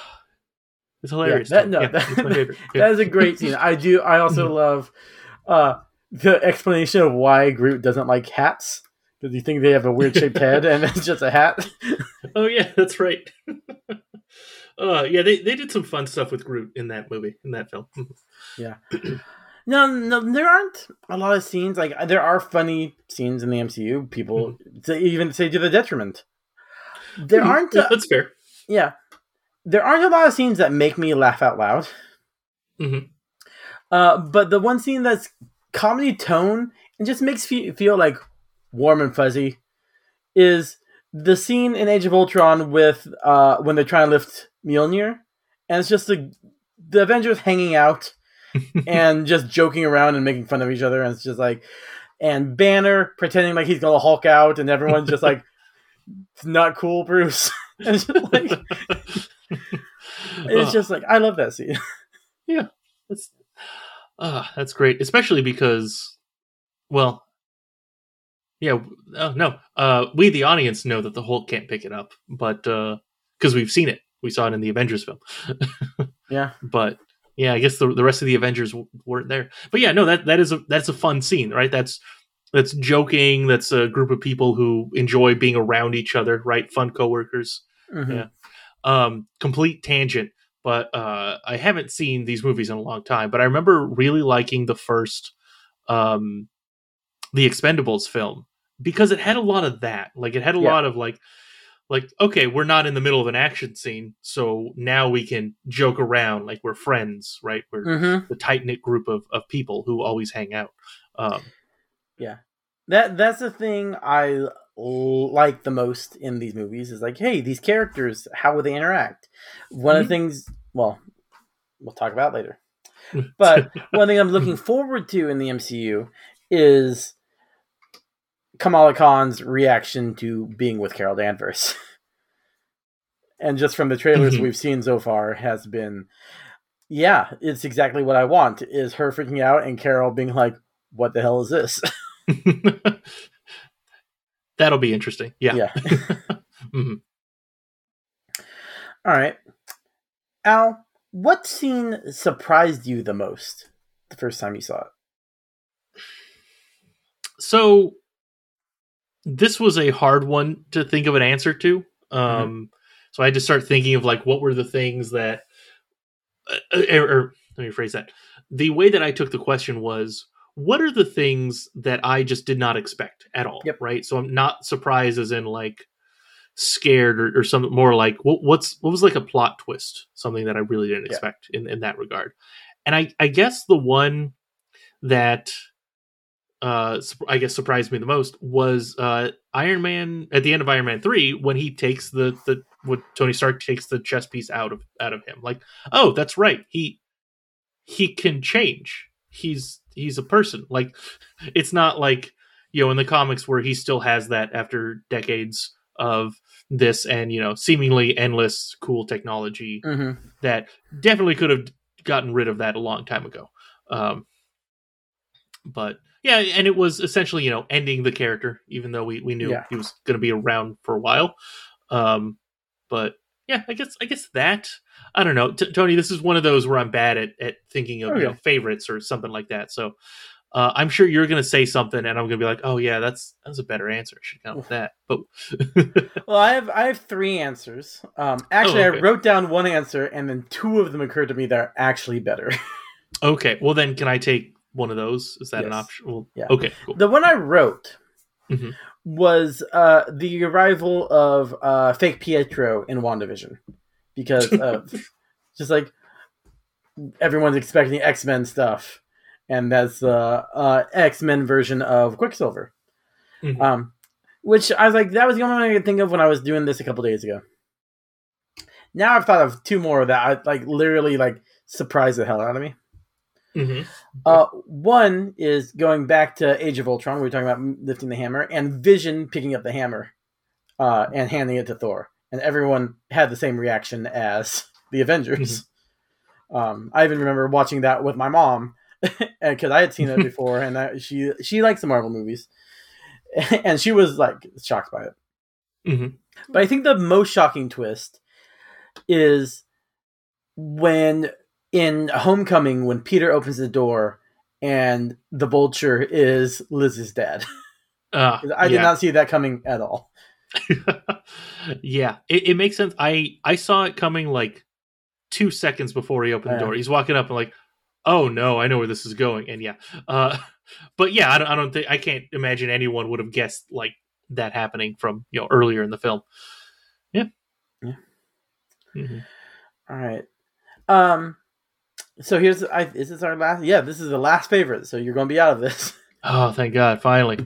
Speaker 1: it's hilarious.
Speaker 2: Yeah, that, no,
Speaker 1: yeah,
Speaker 2: that,
Speaker 1: it's favorite. Yeah.
Speaker 2: that is a great scene. I do. I also love uh, the explanation of why Groot doesn't like hats because you think they have a weird shaped head and it's just a hat.
Speaker 1: oh yeah, that's right. uh, yeah, they, they did some fun stuff with Groot in that movie, in that film.
Speaker 2: yeah. No, no, there aren't a lot of scenes like there are funny scenes in the MCU. People to even say to the detriment. There
Speaker 1: Mhm.
Speaker 2: aren't. A,
Speaker 1: that's fair.
Speaker 2: yeah, there aren't a lot of scenes that make me laugh out loud.
Speaker 1: Mhm.
Speaker 2: Uh, but the one scene that's comedy tone and just makes me feel like warm and fuzzy is the scene in Age of Ultron with uh, when they try and lift Mjolnir, and it's just the the Avengers hanging out and just joking around and making fun of each other, and it's just like, and Banner pretending like he's gonna Hulk out, and everyone's just like, "It's not cool, Bruce." and it's just like, it's just like I love that scene.
Speaker 1: Yeah, that's uh, that's great, especially because, well, yeah, oh, no, uh, we the audience know that the Hulk can't pick it up, but because we've seen it, we saw it in the Avengers film.
Speaker 2: Yeah.
Speaker 1: but yeah, I guess the the rest of the Avengers w- weren't there. But yeah, no, that that is a that's a fun scene, right? That's that's joking. That's a group of people who enjoy being around each other, right? Fun coworkers
Speaker 2: Mhm.
Speaker 1: Yeah. um complete tangent but uh i haven't seen these movies in a long time but i remember really liking the first um the expendables film because it had a lot of that like it had a
Speaker 2: Yeah.
Speaker 1: lot of like like okay we're not in the middle of an action scene so now we can joke around like we're friends right we're
Speaker 2: Mhm.
Speaker 1: the tight knit group of, of people who always hang out um yeah,
Speaker 2: That that's the thing I like the most in these movies is like, hey, these characters, how will they interact? One of the things, well, we'll talk about later. But one thing I'm looking forward to in the MCU is Kamala Khan's reaction to being with Carol Danvers. and just from the trailers
Speaker 1: Mhm.
Speaker 2: we've seen so far has been yeah, it's exactly what I want is her freaking out and Carol being like, what the hell is this?
Speaker 1: that'll be interesting yeah,
Speaker 2: yeah.
Speaker 1: Mhm.
Speaker 2: All right. Al, what scene surprised you the most the first time you saw it?
Speaker 1: so this was a hard one to think of an answer to. Um so i had to start thinking of like what were the things that uh, or, or let me phrase that. The way that i took the question was what are the things that i just did not expect at all
Speaker 2: Yep.
Speaker 1: right? So i'm not surprised as in like scared or, or something more like what, what's what was like a plot twist something that i really didn't
Speaker 2: Yeah.
Speaker 1: expect in, in that regard? And i i guess the one that uh I guess surprised me the most was uh Iron Man at the end of Iron Man 3 when he takes the the what Tony Stark takes the chess piece out of out of him like oh that's right he he can change he's he's a person like it's not like you know in the comics where he still has that after decades of this and you know seemingly endless cool technology
Speaker 2: Mm-hmm.
Speaker 1: that definitely could have gotten rid of that a long time ago. Um, but yeah, and it was essentially you know ending the character, even though we we knew
Speaker 2: Yeah.
Speaker 1: he was going to be around for a while. Um, but yeah, I guess I guess that I don't know, T- Tony. This is one of those where I'm bad at at thinking of you know favorites or something like that. So. Uh, I'm sure you're going to say something, and I'm going to be like, "Oh yeah, that's that's a better answer. I should count with that." But
Speaker 2: Well, I have I have three answers. Um, actually,
Speaker 1: Oh, okay.
Speaker 2: I wrote down one answer, and then two of them occurred to me that are actually better.
Speaker 1: okay, well then, can I take one of those? Is that an option? Well,
Speaker 2: Yeah.
Speaker 1: Okay, cool.
Speaker 2: the one I wrote
Speaker 1: Mhm.
Speaker 2: was uh, the arrival of uh, fake Pietro in WandaVision because of just like everyone's expecting X Men stuff, and that's the uh, X Men version of Quicksilver.
Speaker 1: Mhm.
Speaker 2: Um, which I was like, that was the only one I could think of when I was doing this a couple days ago. Now I've thought of two more that I like literally like surprised the hell out of me.
Speaker 1: Mhm.
Speaker 2: Uh, one is going back to Age of Ultron. We were talking about lifting the hammer, and Vision picking up the hammer uh, and handing it to Thor, and everyone had the same reaction as the Avengers. Um, I even remember watching that with my mom because I had seen it before, and I, she she likes the Marvel movies, and she was like shocked by it.
Speaker 1: Mhm.
Speaker 2: But I think the most shocking twist is when in Homecoming when Peter opens the door and the Vulture is Liz's dad.
Speaker 1: Uh,
Speaker 2: I did
Speaker 1: yeah.
Speaker 2: not see that coming at all.
Speaker 1: yeah, it, it makes sense. I I saw it coming like two seconds before he opened the door. He's walking up and like, oh no, I know where this is going. And yeah, uh, but yeah, I don't, I don't think I can't imagine anyone would have guessed like that happening from you know earlier in the film. Yeah.
Speaker 2: Yeah.
Speaker 1: Mhm.
Speaker 2: All right. Um. So here's I is this our last? Yeah, this is the last favorite. So you're going to be out of this.
Speaker 1: Oh, thank God! Finally.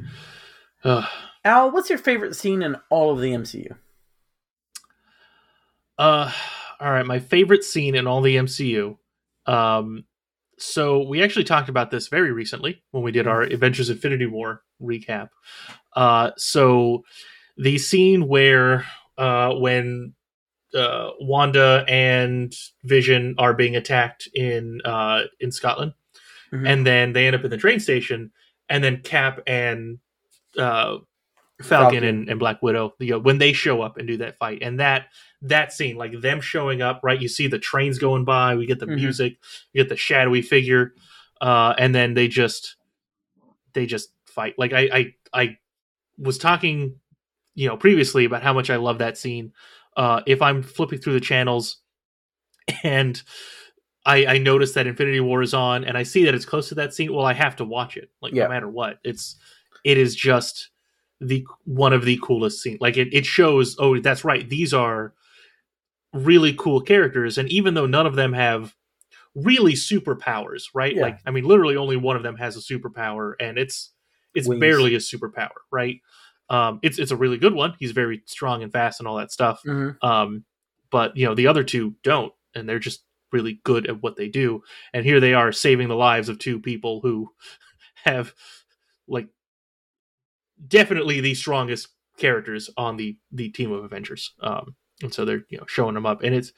Speaker 1: Ugh.
Speaker 2: Al, what's your favorite scene in all of the MCU?
Speaker 1: Uh, all right. My favorite scene in all the MCU. Um, so we actually talked about this very recently when we did our Avengers: Infinity War recap. Uh, so the scene where uh, when uh, Wanda and Vision are being attacked in uh, in Scotland,
Speaker 2: Mhm.
Speaker 1: and then they end up in the train station, and then Cap and uh, Falcon,
Speaker 2: Falcon.
Speaker 1: And, and Black Widow, you know, when they show up and do that fight, and that that scene, like them showing up, right? You see the trains going by, we get the
Speaker 2: Mhm.
Speaker 1: music, you get the shadowy figure, uh, and then they just they just fight. Like I I I was talking, you know, previously about how much I love that scene. Uh, if I'm flipping through the channels and I, I notice that Infinity War is on and I see that it's close to that scene, well, I have to watch it. Like
Speaker 2: Yeah.
Speaker 1: no matter what, it's it is just the one of the coolest scenes. Like it, it shows. Oh, that's right. These are really cool characters, and even though none of them have really superpowers, right?
Speaker 2: Yeah.
Speaker 1: Like I mean, literally only one of them has a superpower, and it's it's
Speaker 2: Wings.
Speaker 1: barely a superpower, right? Um, it's it's a really good one. He's very strong and fast and all that stuff.
Speaker 2: Mhm.
Speaker 1: Um, but you know the other two don't, and they're just really good at what they do. And here they are saving the lives of two people who have like definitely the strongest characters on the the team of Avengers. Um, and so they're you know showing them up, and it's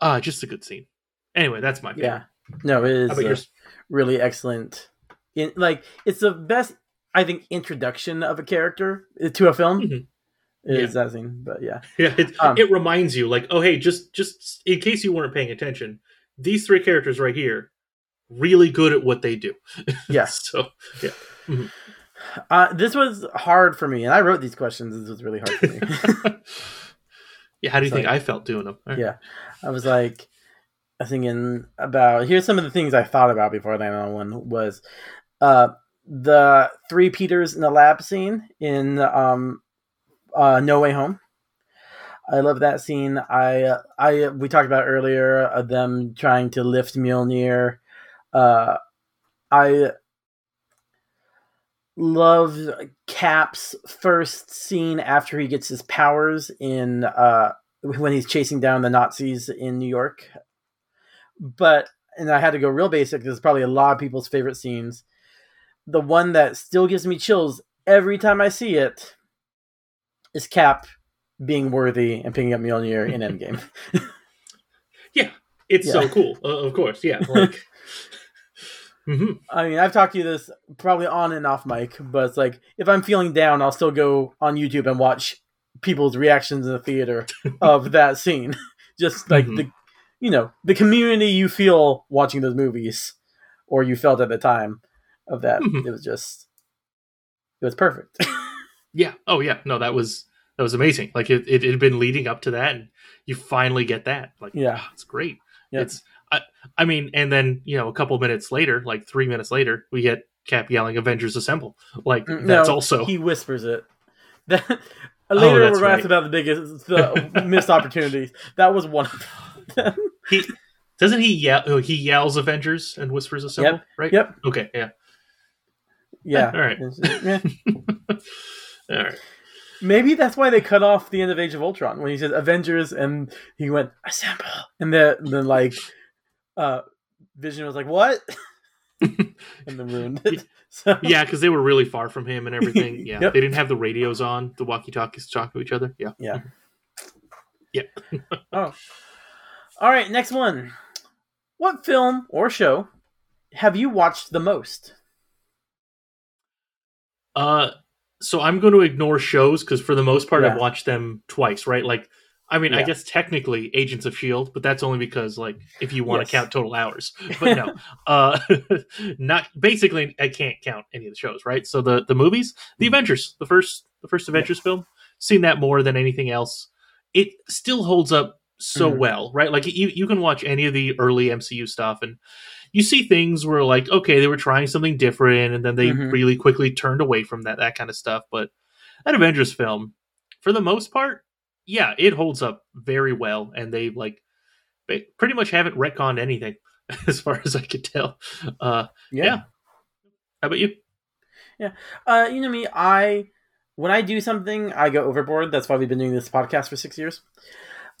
Speaker 1: uh just a good scene. Anyway, that's my favorite.
Speaker 2: Yeah. No, it is
Speaker 1: How about yours?
Speaker 2: really excellent. In like it's the best I think introduction of a character to a film
Speaker 1: Mhm.
Speaker 2: is that scene. But yeah.
Speaker 1: Yeah, it,
Speaker 2: Um,
Speaker 1: it reminds you, like, oh hey, just just in case you weren't paying attention, these three characters right here, really good at what they do.
Speaker 2: Yeah.
Speaker 1: so yeah,
Speaker 2: Uh, this was hard for me, and I wrote these questions. This was really hard for me.
Speaker 1: yeah. How do you
Speaker 2: It's
Speaker 1: think I felt doing them?
Speaker 2: yeah, I was like, I was thinking about here's some of the things I thought about before I landed on one was, uh, the three Peters in the lab scene in um, uh, No Way Home. I love that scene. I I we talked about earlier uh, them trying to lift Mjolnir. Uh, I love Cap's first scene after he gets his powers in uh, when he's chasing down the Nazis in New York. But and I had to go real basic. This is probably a lot of people's favorite scenes. The one that still gives me chills every time I see it is Cap being worthy and picking up Mjolnir in Endgame.
Speaker 1: Yeah, it's so cool. Uh, of course, yeah. Like, Mhm.
Speaker 2: I mean, I've talked to you this probably on and off mic, but it's like if I'm feeling down, I'll still go on YouTube and watch people's reactions in the theater of that scene. Just like
Speaker 1: Mhm.
Speaker 2: the, you know, the community you feel watching those movies, or you felt at the time of that.
Speaker 1: Mhm.
Speaker 2: It was just, it was perfect.
Speaker 1: Yeah. Oh, yeah. No, that was that was amazing. Like it, it, had been leading up to that, and you finally get that. Like,
Speaker 2: Yeah.
Speaker 1: ah, it's great.
Speaker 2: Yeah.
Speaker 1: It's. I, I mean, and then you know, a couple minutes later, like three minutes later, we get Cap yelling "Avengers Assemble!" Like
Speaker 2: Mm,
Speaker 1: that's
Speaker 2: no,
Speaker 1: also.
Speaker 2: he whispers it. That, later,
Speaker 1: that's
Speaker 2: we're
Speaker 1: right.
Speaker 2: about the biggest the missed opportunities. That was one of them.
Speaker 1: he doesn't he yell. oh, He yells "Avengers" and whispers "Assemble!" Right.
Speaker 2: Yep.
Speaker 1: Okay. Yeah.
Speaker 2: Yeah.
Speaker 1: All right.
Speaker 2: Yeah.
Speaker 1: All right.
Speaker 2: Maybe that's why they cut off the end of Age of Ultron when he said Avengers and he went assemble, and then then like uh, Vision was like what, and then ruined it. So
Speaker 1: Yeah, because they were really far from him and everything. Yeah,
Speaker 2: Yep.
Speaker 1: they didn't have the radios on, the walkie-talkies to talk to each other. Yeah.
Speaker 2: yeah.
Speaker 1: Yeah.
Speaker 2: oh, all right. Next one. What film or show have you watched the most?
Speaker 1: Uh, so I'm going to ignore shows because for the most part,
Speaker 2: Yeah.
Speaker 1: I've watched them twice. Right? Like, I mean, I guess technically Agents of Shield, but that's only because like if you want
Speaker 2: Yes.
Speaker 1: to count total hours. But no, uh, not basically. I can't count any of the shows. Right? So the the movies, the Avengers, the first the first Avengers film, seen that more than anything else. It still holds up so
Speaker 2: Mhm.
Speaker 1: well, right? Like you you can watch any of the early MCU stuff and you see things where like okay they were trying something different and then they
Speaker 2: Mhm.
Speaker 1: really quickly turned away from that that kind of stuff but that avengers film for the most part yeah it holds up very well and they like they pretty much haven't retconned anything as far as i could tell uh Yeah. how about you yeah
Speaker 2: Uh, you know me, I when I do something, I go overboard. That's why we've been doing this podcast for six years.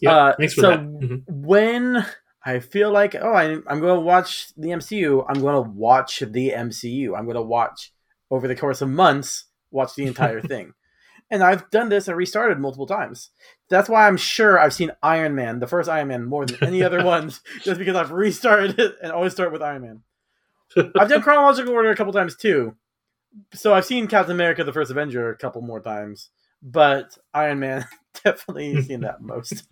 Speaker 1: yeah
Speaker 2: Uh,
Speaker 1: thanks for
Speaker 2: so
Speaker 1: that Mhm.
Speaker 2: when I feel like, oh, I, I'm going to watch the MCU, I'm going to watch the MCU. I'm going to watch over the course of months, watch the entire thing. And I've done this and restarted multiple times. That's why I'm sure I've seen Iron Man, the first Iron Man, more than any other ones, just because I've restarted it and always start with Iron Man. I've done chronological order a couple times too. So I've seen Captain America, the first Avenger, a couple more times. But Iron Man, definitely seen that most.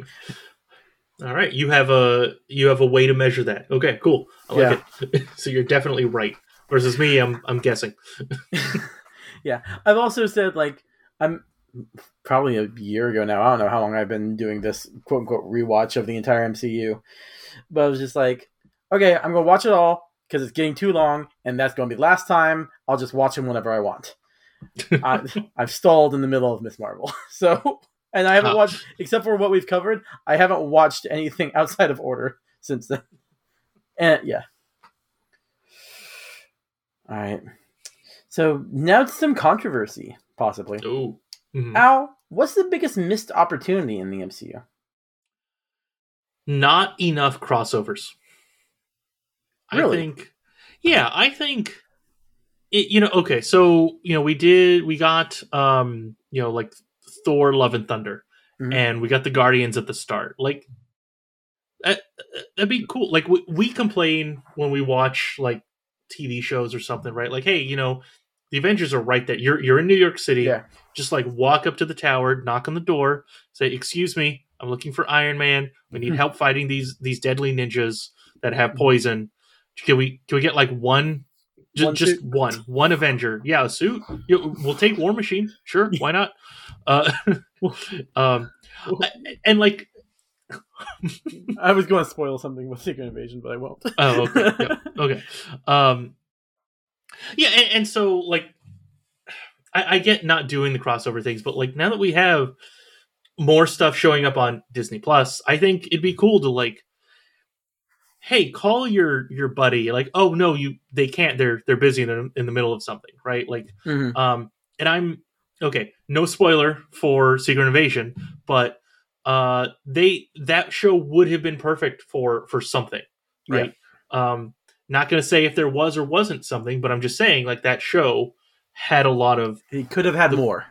Speaker 1: All right you have a you have a way to measure that okay cool i like it so you're definitely right versus me i'm i'm guessing yeah,
Speaker 2: I've also said like I'm probably a year ago now. I don't know how long I've been doing this quote unquote rewatch of the entire MCU, but I was just like, okay, I'm gonna watch it all because it's getting too long, and that's gonna be the last time. I'll just watch them whenever I want. I, I've stalled in the middle of Miss Marvel, so and I haven't watched except for what we've covered. I haven't watched anything outside of order since then. And yeah. All right. So now it's some controversy, possibly.
Speaker 1: oh Mhm.
Speaker 2: Al, what's the biggest missed opportunity in the MCU?
Speaker 1: not enough crossovers.
Speaker 2: Really?
Speaker 1: I think, yeah, I think, it, you know, okay, so you know, we did, we got, um, you know, like Thor: Love and Thunder,
Speaker 2: Mhm.
Speaker 1: and we got the Guardians at the start. Like, that, that'd be cool. Like, we, we complain when we watch like TV shows or something, right? Like, hey, you know, the Avengers are right there. You're you're in New York City.
Speaker 2: Yeah.
Speaker 1: Just like walk up to the tower, knock on the door, say, "Excuse me, I'm looking for Iron Man. We need mm-hmm. help fighting these these deadly ninjas that have mm-hmm. poison. Can we can we get like one, just
Speaker 2: One
Speaker 1: just one one Avenger? Yeah, a suit. We'll take War Machine. Sure, why not? Uh, um, I- and like,
Speaker 2: I was going to spoil something with Secret Invasion, but I won't.
Speaker 1: oh, okay, yeah, okay, um, yeah, and, and so like, I, I get not doing the crossover things, but like now that we have more stuff showing up on Disney Plus, I think it'd be cool to like, hey, call your your buddy. Like, oh no, you they can't. They're they're busy in the, in the middle of something, right? Like,
Speaker 2: Mhm.
Speaker 1: um, and I'm okay. No spoiler for Secret Invasion, but uh, they that show would have been perfect for for something, right? Um, not going to say if there was or wasn't something, but I'm just saying like that show had a lot of
Speaker 2: He could have had
Speaker 1: The-
Speaker 2: more.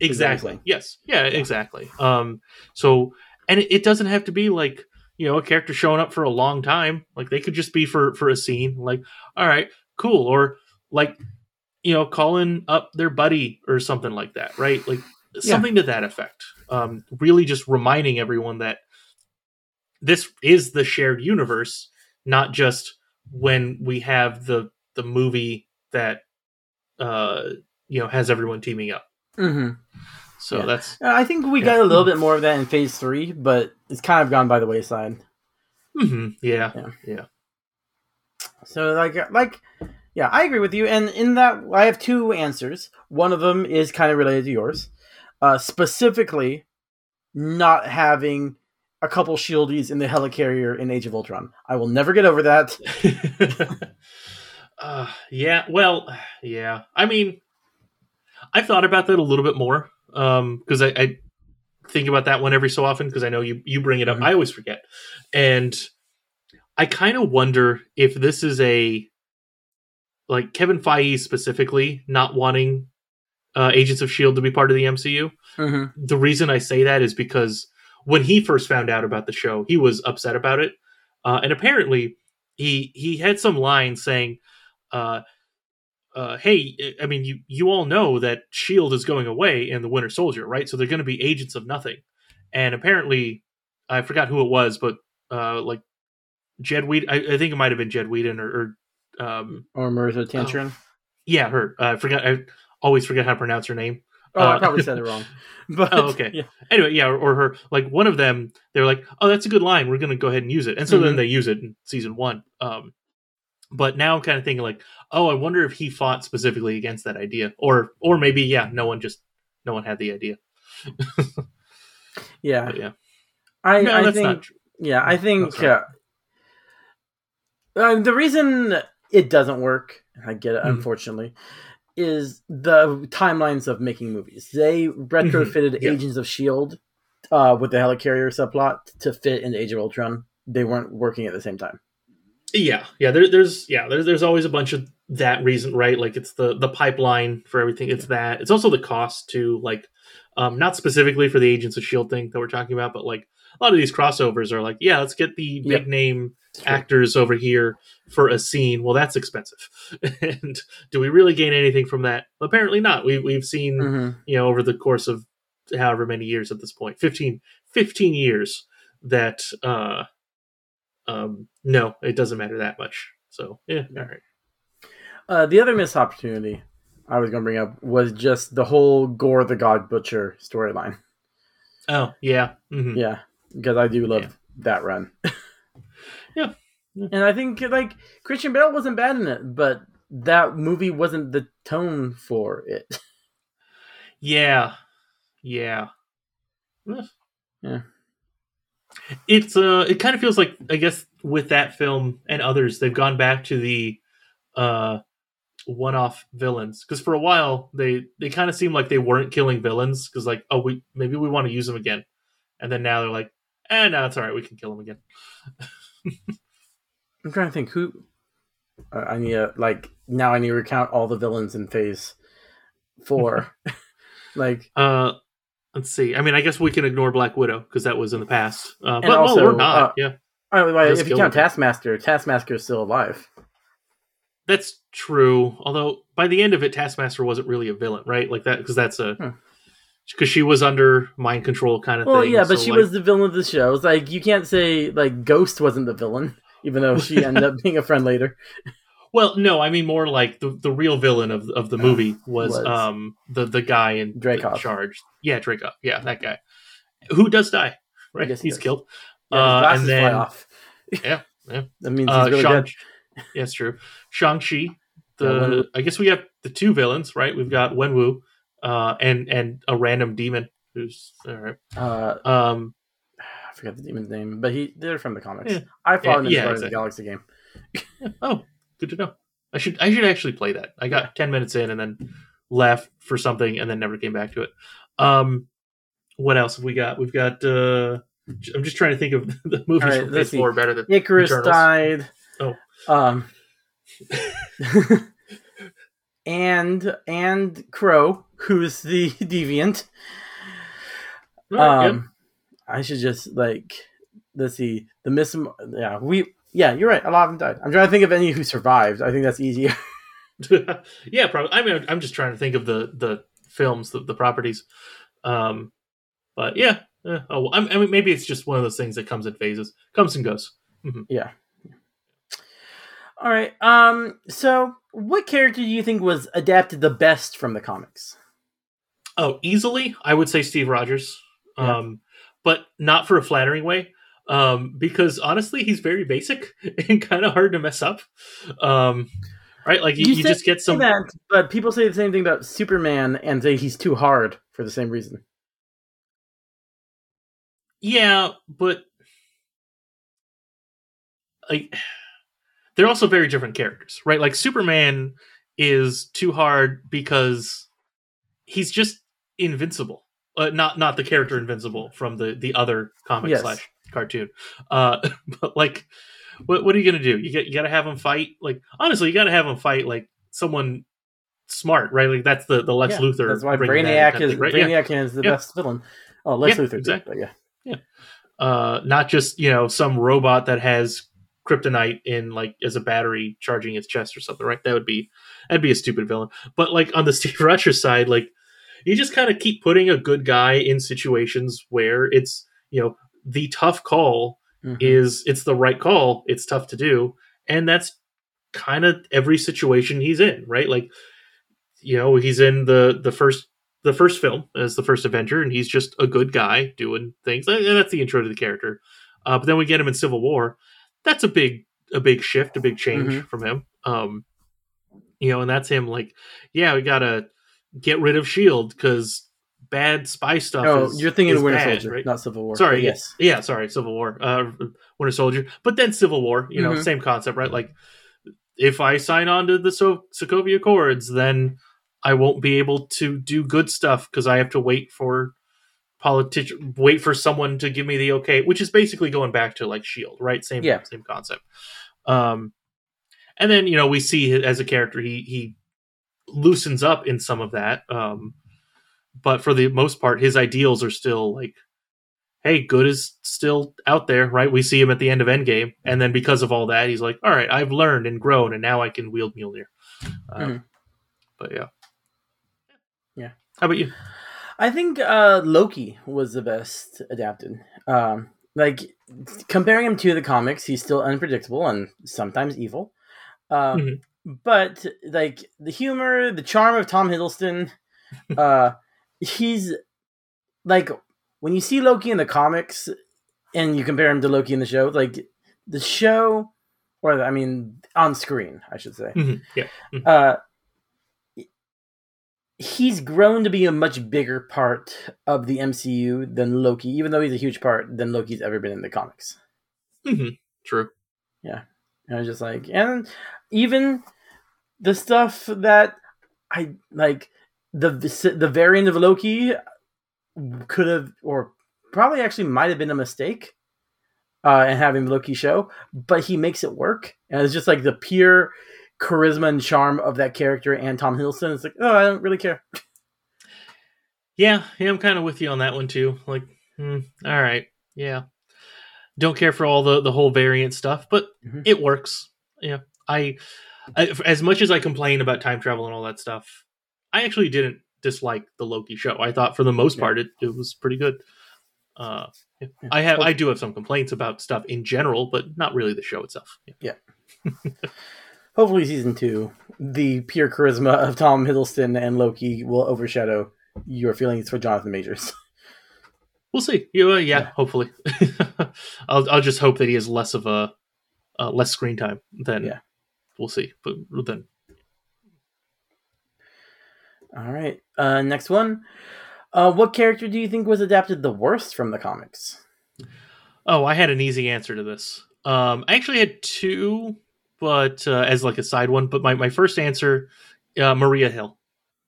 Speaker 1: exactly yes yeah, exactly um so and it, it doesn't have to be like you know a character showing up for a long time like they could just be for for a scene like all right cool or like you know calling up their buddy or something like that right like something to that effect um really just reminding everyone that this is the shared universe not just when we have the the movie that uh you know has everyone teaming up
Speaker 2: hmm
Speaker 1: so
Speaker 2: Yeah.
Speaker 1: that's
Speaker 2: I think we
Speaker 1: Yeah.
Speaker 2: got a little bit more of that in Phase Three, but it's kind of gone by the wayside.
Speaker 1: mhm, yeah,
Speaker 2: Yeah.
Speaker 1: yeah,
Speaker 2: So like like yeah, I agree with you. And in that I have two answers. One of them is kind of related to yours. Uh specifically not having a couple shieldies in the helicarrier in Age of Ultron. I will never get over that.
Speaker 1: uh, yeah. Well, yeah. I mean, I've thought about that a little bit more because I, I think about that one every so often because I know you you bring it up.
Speaker 2: Mhm.
Speaker 1: I always forget, and I kind of wonder if this is a like Kevin Feige specifically not wanting uh, Agents of Shield to be part of the MCU.
Speaker 2: hmm
Speaker 1: the reason I say that is because when he first found out about the show, he was upset about it. Uh, and apparently, he he had some line saying, uh, uh, "Hey, I mean, you you all know that Shield is going away in the Winter Soldier, right? So they're going to be agents of nothing." And apparently, I forgot who it was, but uh, like Jed Whedon, I, I think it might have been Jed Whedon or, or um,
Speaker 2: or Marissa Tantrin.
Speaker 1: yeah, her. I forgot. I always forget how to pronounce her name.
Speaker 2: Oh, I
Speaker 1: Uh,
Speaker 2: probably said it wrong. But
Speaker 1: Oh, okay.
Speaker 2: yeah.
Speaker 1: anyway, yeah, or, or her like one of them, they're like, "Oh, that's a good line. We're gonna go ahead and use it." And so then
Speaker 2: Mhm.
Speaker 1: they use it in season one. Um, but now I'm kind of thinking like, "Oh, I wonder if he fought specifically against that idea, or or maybe yeah, no one just no one had the idea."
Speaker 2: yeah.
Speaker 1: But yeah,
Speaker 2: I,
Speaker 1: no,
Speaker 2: I think. Yeah, I think uh, uh, the reason it doesn't work, I get it,
Speaker 1: Mhm.
Speaker 2: unfortunately, is the timelines of making movies. They retrofitted
Speaker 1: Mm-hmm. Yeah.
Speaker 2: Agents of S.H.I.E.L.D. Uh, with the helicarrier subplot to fit into Age of Ultron. They weren't working at the same time.
Speaker 1: Yeah, yeah. There, there's yeah, there's there's always a bunch of that reason, right? Like it's the the pipeline for everything. It's that. It's also the cost to Like, um, not specifically for the Agents of Shield thing that we're talking about, but like a lot of these crossovers are like, yeah, let's get the
Speaker 2: Yeah.
Speaker 1: big name actors over here for a scene. Well, that's expensive. and do we really gain anything from that? Apparently not. We we've seen
Speaker 2: Mhm.
Speaker 1: you know over the course of however many years at this point 15 15 years that uh um no it doesn't matter that much so yeah all right
Speaker 2: Uh, the other missed opportunity I was going to bring up was just the whole Gorr the God Butcher storyline.
Speaker 1: oh yeah mhm.
Speaker 2: Yeah, because I do love
Speaker 1: Yeah.
Speaker 2: that run.
Speaker 1: Yeah. Yeah.
Speaker 2: And I think like Christian Bale wasn't bad in it, but that movie wasn't the tone for it.
Speaker 1: yeah yeah.
Speaker 2: Yeah.
Speaker 1: it's uh it kind of feels like i guess with that film and others they've gone back to the uh one-off villains because for a while they they kind of seemed like they weren't killing villains because like oh we maybe we want to use them again and then now they're like eh no it's all right we can kill them again
Speaker 2: I'm trying to think who. Uh, I need to like now. I need to recount all the villains in Phase Four. like
Speaker 1: uh let's see i mean i guess we can ignore black widow because that was in the past uh but
Speaker 2: also,
Speaker 1: well, we're not
Speaker 2: uh,
Speaker 1: yeah
Speaker 2: like, if you count. Taskmaster, Taskmaster is still alive.
Speaker 1: that's true although by the end of it taskmaster wasn't really a villain right like that because that's a
Speaker 2: Hmm.
Speaker 1: Because she was under mind control kind of
Speaker 2: Well,
Speaker 1: thing
Speaker 2: yeah, but
Speaker 1: so,
Speaker 2: she
Speaker 1: like-
Speaker 2: was the villain of the show. It's like you can't say like Ghost wasn't the villain, even though she ended up being a friend later.
Speaker 1: Well, no, I mean more like the, the real villain of of the movie was,
Speaker 2: Was.
Speaker 1: um the the guy in
Speaker 2: Dreykov.
Speaker 1: charge. Yeah, Dreykov. Yeah, that guy who does die. Right, he's
Speaker 2: does.
Speaker 1: killed.
Speaker 2: Yeah, his
Speaker 1: Uh, and then
Speaker 2: off.
Speaker 1: yeah, yeah.
Speaker 2: That means he's
Speaker 1: Uh,
Speaker 2: really
Speaker 1: Shang,
Speaker 2: dead.
Speaker 1: yeah, it's true. Shang Chi. The
Speaker 2: Yeah,
Speaker 1: I guess we have the two villains, right? We've got Wenwu, uh, and and a random demon who's all right.
Speaker 2: Uh,
Speaker 1: Um,
Speaker 2: I forget the demon's name, but he they're from the comics.
Speaker 1: Yeah.
Speaker 2: I fought him in
Speaker 1: Yeah,
Speaker 2: the
Speaker 1: exactly.
Speaker 2: the Galaxy game.
Speaker 1: oh, good to know. I should I should actually play that. I got ten minutes in and then left for something and then never came back to it. Um, what else have we got? We've got. uh I'm just trying to think of the movies
Speaker 2: right,
Speaker 1: from Phase Four better than
Speaker 2: Ikaris
Speaker 1: Eternals.
Speaker 2: died.
Speaker 1: Oh.
Speaker 2: Um. and and Kro, who's the deviant.
Speaker 1: Right,
Speaker 2: Um, I should just like let's see the miss. Yeah, we. Yeah, you're right. A lot of them died. I'm trying to think of any who survived. I think that's easier.
Speaker 1: yeah, probably. I mean, I'm just trying to think of the the films, the, the properties. Um, but yeah. eh, oh, well, I mean, maybe it's just one of those things that comes in phases, comes and goes.
Speaker 2: yeah. All right. Um. So, what character do you think was adapted the best from the comics?
Speaker 1: Oh, easily, I would say Steve Rogers.
Speaker 2: Yeah.
Speaker 1: Um, but not for a flattering way. Um, because honestly, he's very basic and kind of hard to mess up. Um, right? Like you, you,
Speaker 2: say
Speaker 1: just get some.
Speaker 2: that, but people say the same thing about Superman and say he's too hard for the same reason.
Speaker 1: Yeah, but like they're also very different characters, right? Like Superman is too hard because he's just invincible. Uh, not not the character invincible from the the other comic
Speaker 2: Yes.
Speaker 1: slash cartoon. Uh, but like, what what are you gonna do? You get you got to have him fight. Like honestly, you got to have him fight like someone smart, right? Like that's the the Lex
Speaker 2: Yeah,
Speaker 1: Luthor.
Speaker 2: That's why
Speaker 1: that
Speaker 2: Brainiac
Speaker 1: kind
Speaker 2: is
Speaker 1: thing, right? Yeah.
Speaker 2: Brainiac is the
Speaker 1: Yeah.
Speaker 2: best villain. Oh, Lex
Speaker 1: Yeah,
Speaker 2: Luthor, too,
Speaker 1: exactly.
Speaker 2: but yeah.
Speaker 1: uh, not just you know some robot that has kryptonite in like as a battery charging its chest or something, right? That would be that'd be a stupid villain. But like on the Steve Rogers side, like you just kind of keep putting a good guy in situations where it's you know the tough call
Speaker 2: Mhm.
Speaker 1: is it's the right call. It's tough to do, and that's kind of every situation he's in, right? Like you know he's in the the first the first film as the first Avenger, and he's just a good guy doing things, and that's the intro to the character. Uh, but then we get him in Civil War. That's a big a big shift, a big change
Speaker 2: Mhm.
Speaker 1: from him. Um, you know, and that's him like, yeah, we gotta get rid of Shield because bad spy stuff.
Speaker 2: Oh,
Speaker 1: is,
Speaker 2: you're thinking Winter
Speaker 1: bad,
Speaker 2: Soldier,
Speaker 1: right?
Speaker 2: not Civil War.
Speaker 1: Sorry, yes, yeah, sorry, Civil War, uh, Winter Soldier, but then Civil War. You know,
Speaker 2: Mhm.
Speaker 1: same concept, right? Like, if I sign on to the so- Sokovia Accords, then I won't be able to do good stuff because I have to wait for politician, wait for someone to give me the okay, which is basically going back to like Shield, right? Same,
Speaker 2: Yeah.
Speaker 1: same concept. Um, and then you know we see as a character he he loosens up in some of that. Um, but for the most part, his ideals are still like, hey, good is still out there, right? We see him at the end of Endgame, and then because of all that, he's like, all right, I've learned and grown, and now I can wield Mjolnir. Um,
Speaker 2: Mhm.
Speaker 1: But yeah,
Speaker 2: Yeah.
Speaker 1: How about you?
Speaker 2: I think uh, Loki was the best adapted. Um, like comparing him to the comics, he's still unpredictable and sometimes evil. Uh,
Speaker 1: Mhm.
Speaker 2: But like the humor, the charm of Tom Hiddleston, uh, he's like when you see Loki in the comics and you compare him to Loki in the show, like the show, or I mean on screen, I should say.
Speaker 1: Mhm. Yeah.
Speaker 2: Uh, he's grown to be a much bigger part of the MCU than Loki, even though he's a huge part than Loki's ever been in the comics.
Speaker 1: Mm-hmm. True.
Speaker 2: And I was just like, and even the stuff that I like, the the variant of Loki could have, or probably actually might have been a mistake, uh, and having Loki show, but he makes it work, and it's just like the pure charisma and charm of that character and Tom Hiddleston. It's like, oh, I don't really care.
Speaker 1: Yeah, yeah, I'm kind of with you on that one too. Like, hmm, all right, yeah, don't care for all the the whole variant stuff, but
Speaker 2: Mhm.
Speaker 1: it works. Yeah, I, I as much as I complain about time travel and all that stuff, I actually didn't dislike the Loki show. I thought for the most
Speaker 2: Yeah.
Speaker 1: part it, it was pretty good. Uh, yeah.
Speaker 2: Yeah.
Speaker 1: I have I do have some complaints about stuff in general, but not really the show itself. Yeah.
Speaker 2: Hopefully, season two, the pure charisma of Tom Hiddleston and Loki will overshadow your feelings for Jonathan Majors.
Speaker 1: We'll see. Yeah, yeah,
Speaker 2: Yeah.
Speaker 1: hopefully. I'll I'll just hope that he has less of a uh, less screen time. Then
Speaker 2: Yeah.
Speaker 1: we'll see. But then
Speaker 2: All right. Uh, next one. Uh, what character do you think was adapted the worst from the comics?
Speaker 1: oh, I had an easy answer to this. Um, I actually had two, but uh, as like a side one. But my my first answer, uh, Maria Hill.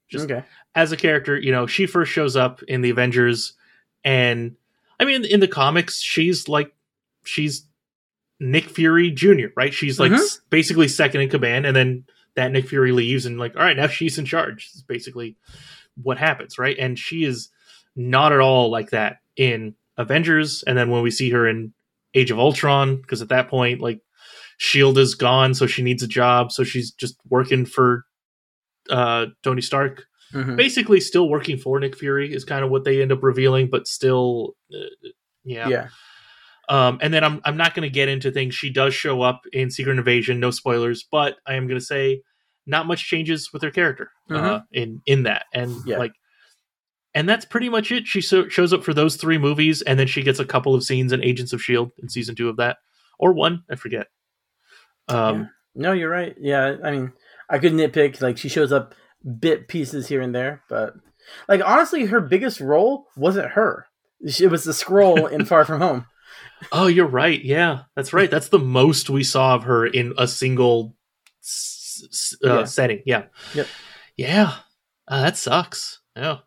Speaker 1: Just
Speaker 2: okay.
Speaker 1: as a character, you know, she first shows up in the Avengers, and I mean, in the comics, she's like, she's Nick Fury Jr., right? She's like
Speaker 2: Mhm.
Speaker 1: s- basically second in command, and then that Nick Fury leaves, and like, all right, now she's in charge. Is basically what happens, right? And she is not at all like that in Avengers, and then when we see her in Age of Ultron, because at that point, like, Shield is gone, so she needs a job, so she's just working for uh, Tony Stark
Speaker 2: Mhm.
Speaker 1: basically still working for Nick Fury is kind of what they end up revealing, but still, uh, yeah.
Speaker 2: Yeah.
Speaker 1: Um, and then I'm I'm not going to get into things. She does show up in Secret Invasion, no spoilers, but I am going to say not much changes with her character uh, in in that, and
Speaker 2: Mm-hmm. Yeah.
Speaker 1: like, and that's pretty much it. She so, shows up for those three movies, and then she gets a couple of scenes in Agents of Shield in season two of that, or one, I forget. Um,
Speaker 2: No, you're right. Yeah, I mean, I could nitpick. Like, she shows up bit pieces here and there, but like honestly, her biggest role wasn't her. It was the Skrull in Far From Home.
Speaker 1: Oh, you're right. Yeah, that's right. That's the most we saw of her in a single s- uh,
Speaker 2: Yeah.
Speaker 1: setting. Yeah.
Speaker 2: Yep.
Speaker 1: Yeah. Uh, that sucks. Yeah.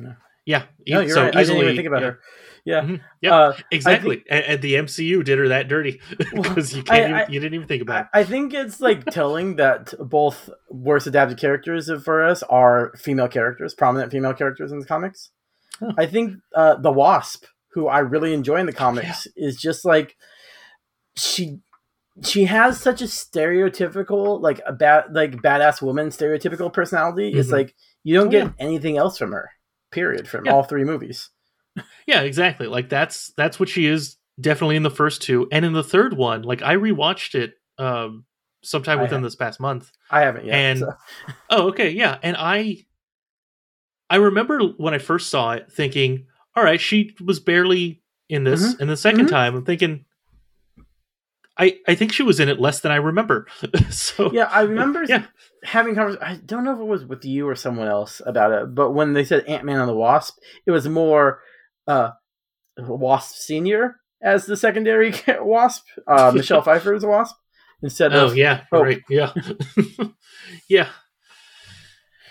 Speaker 2: Yeah.
Speaker 1: Yeah.
Speaker 2: No, you're
Speaker 1: so
Speaker 2: right. I didn't even
Speaker 1: easily-
Speaker 2: think about
Speaker 1: yeah.
Speaker 2: her. Yeah.
Speaker 1: Mhm. Yep.
Speaker 2: Uh,
Speaker 1: Exactly. and, and the MCU did her that dirty because you can't.
Speaker 2: I-
Speaker 1: even, you didn't even think about
Speaker 2: I,
Speaker 1: it.
Speaker 2: I think it's like telling that both worst adapted characters for us are female characters, prominent female characters in the comics.
Speaker 1: Huh.
Speaker 2: I think uh, the Wasp, who I really enjoy in the comics, is just like she she has such a stereotypical like a bad like badass woman stereotypical personality. It's
Speaker 1: Mhm.
Speaker 2: like you don't
Speaker 1: Oh,
Speaker 2: get
Speaker 1: yeah.
Speaker 2: anything else from her. Period. From
Speaker 1: Yeah.
Speaker 2: all three movies.
Speaker 1: Yeah, exactly. Like that's that's what she is definitely in the first two, and in the third one. Like I rewatched it um, sometime
Speaker 2: I
Speaker 1: within
Speaker 2: have.
Speaker 1: this past month.
Speaker 2: I haven't yet.
Speaker 1: And-
Speaker 2: so-
Speaker 1: Oh, okay, yeah. And I I remember when I first saw it thinking, all right, she was barely in this. And the 2nd
Speaker 2: Mhm.
Speaker 1: time I'm thinking I I think she was in it less than I remember. so
Speaker 2: yeah, I remember
Speaker 1: Yeah.
Speaker 2: having conversation. I don't know if it was with you or someone else about it, but when they said Ant Man and the Wasp, it was more uh, Wasp Senior as the secondary Wasp. Uh, Michelle Pfeiffer is a Wasp instead of
Speaker 1: Oh
Speaker 2: of
Speaker 1: yeah,
Speaker 2: Hope.
Speaker 1: right. Yeah. yeah.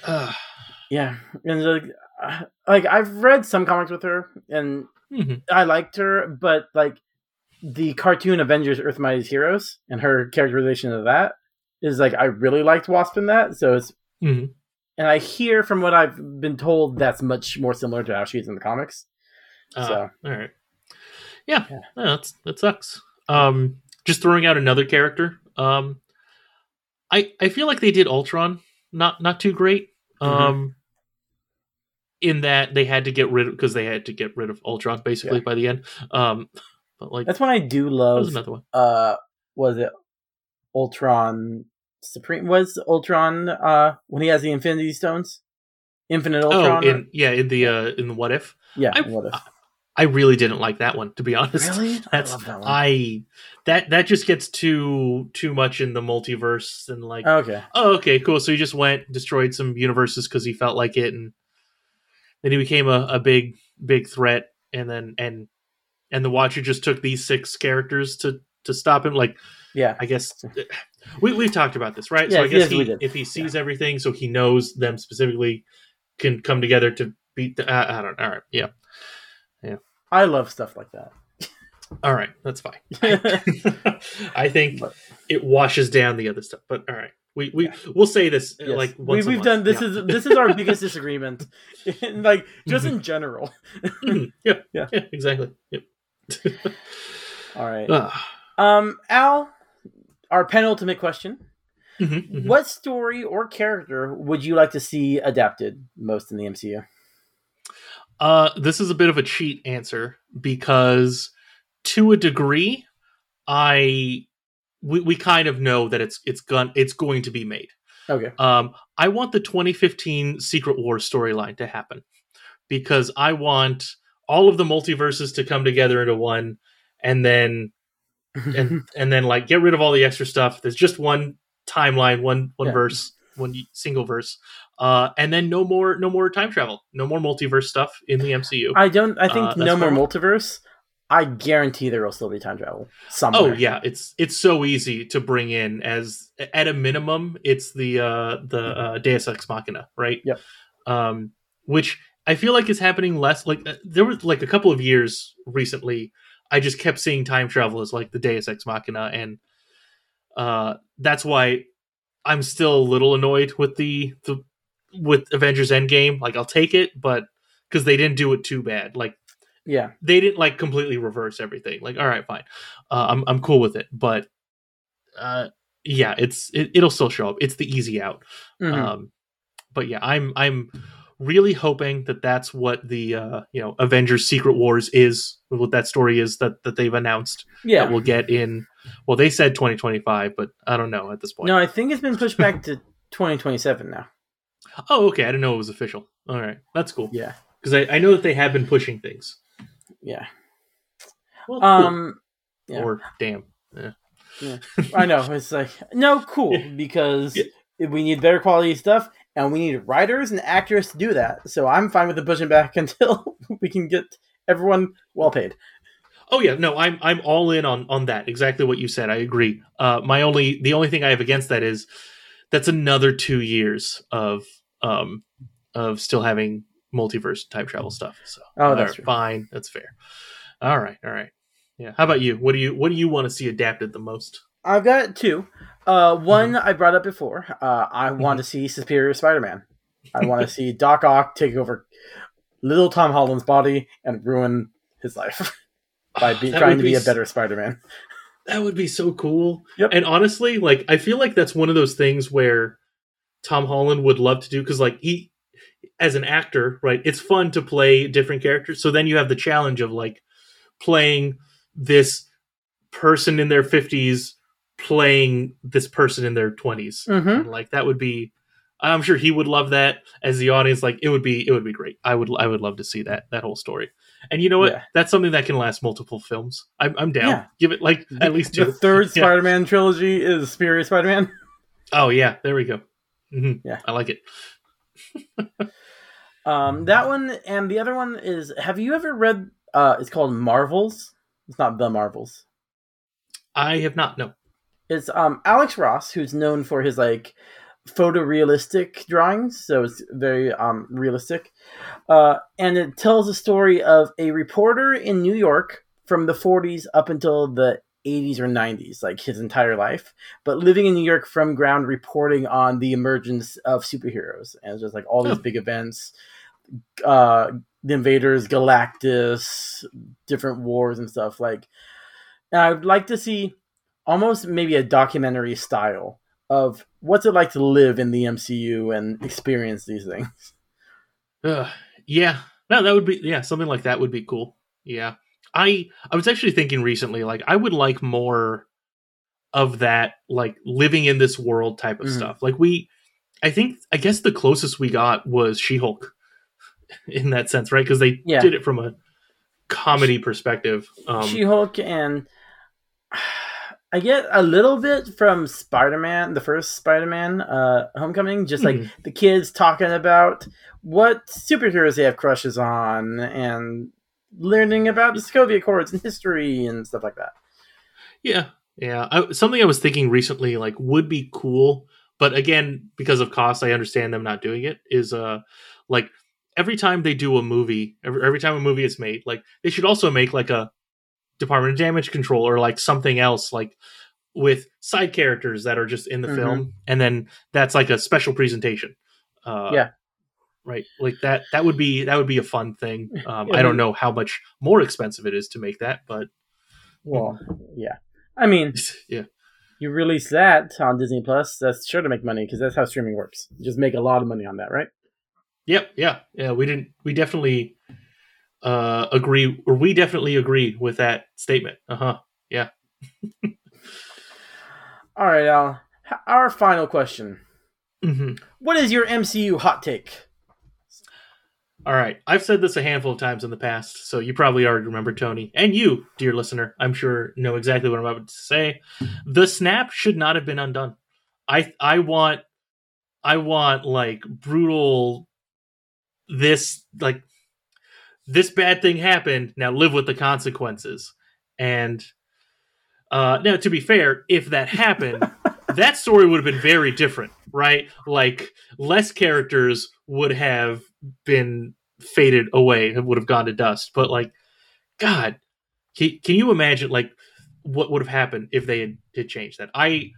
Speaker 1: Uh,
Speaker 2: yeah. And like, uh, like I've read some comics with her, and
Speaker 1: mhm.
Speaker 2: I liked her, but like the cartoon Avengers Earth Mightiest Heroes and her characterization of that is like I really liked Wasp in that. So it's
Speaker 1: Mhm.
Speaker 2: and I hear from what I've been told that's much more similar to how she is in the comics.
Speaker 1: Uh,
Speaker 2: So-
Speaker 1: all right. Yeah,
Speaker 2: Yeah.
Speaker 1: no, that's that sucks. Um, just throwing out another character. Um, I I feel like they did Ultron not not too great.
Speaker 2: Mhm.
Speaker 1: Um, in that they had to get rid of because they had to get rid of Ultron basically
Speaker 2: Yeah.
Speaker 1: by the end. Um, but like
Speaker 2: That's one I do love.
Speaker 1: another one.
Speaker 2: Uh, was it Ultron Supreme? Was Ultron uh when he has the Infinity Stones? Infinite Ultron.
Speaker 1: Oh, in yeah, in the uh in the what if
Speaker 2: yeah.
Speaker 1: I-
Speaker 2: what if?
Speaker 1: I really didn't like that one to be honest.
Speaker 2: Really?
Speaker 1: That's
Speaker 2: I love that one.
Speaker 1: I that that just gets too too much in the multiverse and like oh,
Speaker 2: okay.
Speaker 1: oh okay cool so he just went destroyed some universes because he felt like it and then he became a, a big big threat and then and and the watcher just took these six characters to to stop him like
Speaker 2: Yeah.
Speaker 1: i guess we, we've talked about this right so
Speaker 2: Yeah,
Speaker 1: i guess
Speaker 2: yes,
Speaker 1: he, if he sees everything so he knows them specifically can come together to beat the i, I don't all right yeah
Speaker 2: I love stuff like that.
Speaker 1: all right that's fine i think
Speaker 2: But-
Speaker 1: it washes down the other stuff but all right we we we'll say this
Speaker 2: Yes.
Speaker 1: like
Speaker 2: we,
Speaker 1: once
Speaker 2: we've
Speaker 1: month.
Speaker 2: done this
Speaker 1: Yeah.
Speaker 2: is this is our biggest disagreement, in, like just in general.
Speaker 1: Mhm. yeah,
Speaker 2: Yeah.
Speaker 1: yeah, exactly. Yep.
Speaker 2: All right.
Speaker 1: Ah.
Speaker 2: Um, Al, our penultimate question:
Speaker 1: Mhm, mhm.
Speaker 2: What story or character would you like to see adapted most in the MCU?
Speaker 1: Uh, this is a bit of a cheat answer because, to a degree, I we, we kind of know that it's it's gun it's going to be made.
Speaker 2: Okay.
Speaker 1: Um, I want the 2015 Secret War storyline to happen because I want all of the multiverses to come together into one, and then and and then like get rid of all the extra stuff. There's just one timeline, one one
Speaker 2: Yeah.
Speaker 1: verse, one single verse, uh, and then no more no more time travel, no more multiverse stuff in the MCU.
Speaker 2: I don't. I think
Speaker 1: Uh,
Speaker 2: no more multiverse. I guarantee there will still be time travel somewhere.
Speaker 1: oh yeah, it's it's so easy to bring in as at a minimum, it's the uh, the uh, Deus Ex Machina, right?
Speaker 2: Yep.
Speaker 1: Um, which I feel like is happening less. Like uh, there was like a couple of years recently, I just kept seeing time travel as like the Deus Ex Machina, and uh, that's why I'm still a little annoyed with the the with Avengers Endgame. Like I'll take it, but because they didn't do it too bad. Like
Speaker 2: Yeah.
Speaker 1: they didn't like completely reverse everything. Like, all right, fine, uh, I'm I'm cool with it. But uh, yeah, it's it, it'll still show up. It's the easy out.
Speaker 2: Mhm.
Speaker 1: Um, but yeah, I'm I'm really hoping that that's what the uh, you know Avengers Secret Wars is. What that story is that that they've announced
Speaker 2: yeah.
Speaker 1: that we'll get in. Well, they said 2025, but I don't know at this point.
Speaker 2: no, I think it's been pushed back to 2027 now.
Speaker 1: Oh, okay. I didn't know it was official. All right, that's cool.
Speaker 2: Yeah.
Speaker 1: Because I, I know that they have been pushing things.
Speaker 2: Yeah.
Speaker 1: Well, cool.
Speaker 2: Um. yeah.
Speaker 1: or damn. Yeah.
Speaker 2: I know. It's like no, cool because
Speaker 1: Yeah.
Speaker 2: we need better quality stuff, and we need writers and actors to do that. So I'm fine with the pushing back until we can get everyone well paid.
Speaker 1: Oh yeah, no, I'm I'm all in on on that. Exactly what you said. I agree. Uh, my only the only thing I have against that is that's another two years of um of still having multiverse time travel stuff. So
Speaker 2: Oh, that's
Speaker 1: right, fine. That's fair. All right, all right. Yeah. How about you? What do you what do you want to see adapted the most?
Speaker 2: I've got two. Uh, one
Speaker 1: Mm-hmm.
Speaker 2: I brought up before. Uh, I want to see Superior Spider-Man. I want to see Doc Ock take over little Tom Holland's body and ruin his life by be,
Speaker 1: That
Speaker 2: trying to be a better Spider-Man.
Speaker 1: That would be so cool.
Speaker 2: Yep.
Speaker 1: And honestly, like I feel like that's one of those things where Tom Holland would love to do because like he as an actor, right? It's fun to play different characters. So then you have the challenge of like playing this person in their 50s playing this person in their 20s.
Speaker 2: Mm-hmm.
Speaker 1: Like that would be I'm sure he would love that as the audience like it would be it would be great. I would I would love to see that that whole story. And you know what?
Speaker 2: Yeah.
Speaker 1: That's something that can last multiple films. I'm, I'm down.
Speaker 2: Yeah.
Speaker 1: Give it like at least two The
Speaker 2: third
Speaker 1: Yeah.
Speaker 2: Spider-Man trilogy is Superior Spider-Man.
Speaker 1: Oh yeah, there we go. hmm
Speaker 2: Yeah.
Speaker 1: I like it.
Speaker 2: Um, that one and the other one is. Have you ever read? Uh, it's called Marvels. It's not the Marvels.
Speaker 1: I have not. No.
Speaker 2: It's um Alex Ross, who's known for his like photorealistic drawings, so it's very um realistic. Uh, and it tells the story of a reporter in New York from the 40s up until the 80s or 90s, like his entire life, but living in New York from ground, reporting on the emergence of superheroes and just like all these
Speaker 1: Oh.
Speaker 2: big events, uh, the Invaders, Galactus, different wars and stuff. Like, and I'd like to see almost maybe a documentary style of what's it like to live in the MCU and experience these things.
Speaker 1: Ugh, yeah. No, that would be yeah, something like that would be cool. Yeah. I I was actually thinking recently like I would like more of that like living in this world type of
Speaker 2: Mhm.
Speaker 1: stuff. Like we I think I guess the closest we got was She-Hulk in that sense, right? Cuz they
Speaker 2: Yeah.
Speaker 1: did it from a comedy perspective. Um
Speaker 2: She Hulk and I get a little bit from Spider Man, the first Spider Man uh, Homecoming, just like
Speaker 1: Mhm.
Speaker 2: the kids talking about what superheroes they have crushes on and learning about the Sokovia Accords and history and stuff like that.
Speaker 1: Yeah, yeah. I, something I was thinking recently, like, would be cool, but again, because of cost, I understand them not doing it. Is uh, like every time they do a movie, every, every time a movie is made, like they should also make like a Department of Damage Control or like something else, like with side characters that are just in the
Speaker 2: Mhm.
Speaker 1: film, and then that's like a special presentation. Uh,
Speaker 2: Yeah.
Speaker 1: Right, like that. That would be that would be a fun thing. Um, I don't know how much more expensive it is to make that, but
Speaker 2: Well, yeah. I mean,
Speaker 1: yeah.
Speaker 2: you release that on Disney Plus, that's sure to make money because that's how streaming works. You just make a lot of money on that, right?
Speaker 1: Yep, yeah, yeah. We didn't. We definitely uh, agree, or we definitely agree with that statement. Uh huh. Yeah.
Speaker 2: All right, Al. Our final question.
Speaker 1: hmm
Speaker 2: What is your MCU hot take?
Speaker 1: All right. I've said this a handful of times in the past, so you probably already remember Tony, and you, dear listener, I'm sure know exactly what I'm about to say. The snap should not have been undone. I I want I want like brutal this like this bad thing happened now live with the consequences. And uh now to be fair if that happened that story would have been very different right? Like less characters would have been faded away and would have gone to dust. But like god can, can you imagine like what would have happened if they had, had changed that? I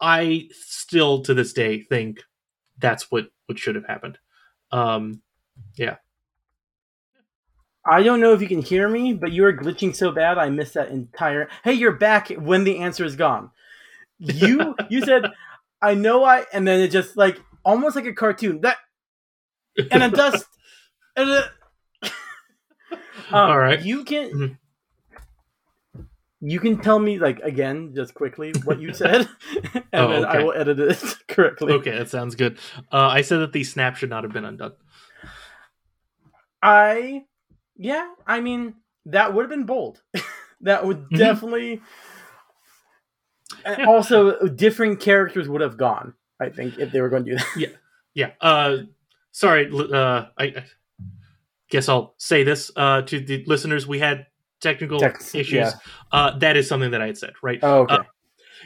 Speaker 1: i still to this day think that's what what should have happened. Um
Speaker 2: I don't know if you can hear me, but you are glitching so bad I missed that entire. Hey, you're back when the answer is gone. You you said, I know I, and then it just like almost like a cartoon that, and a dust, and a, um,
Speaker 1: All right.
Speaker 2: You can.
Speaker 1: Mhm.
Speaker 2: You can tell me like again, just quickly what you said, and
Speaker 1: Oh,
Speaker 2: then I will edit it correctly.
Speaker 1: okay that sounds good uh i said that the snap should not have been undone
Speaker 2: I, yeah, I mean that would have been bold. that would
Speaker 1: Mhm.
Speaker 2: definitely.
Speaker 1: Yeah.
Speaker 2: also, different characters would have gone. I think if they were going to do that.
Speaker 1: yeah yeah. uh sorry uh i I guess i'll say this uh to the listeners we had technical issues
Speaker 2: yeah.
Speaker 1: uh that is something that i had said right
Speaker 2: Oh, okay.
Speaker 1: Uh,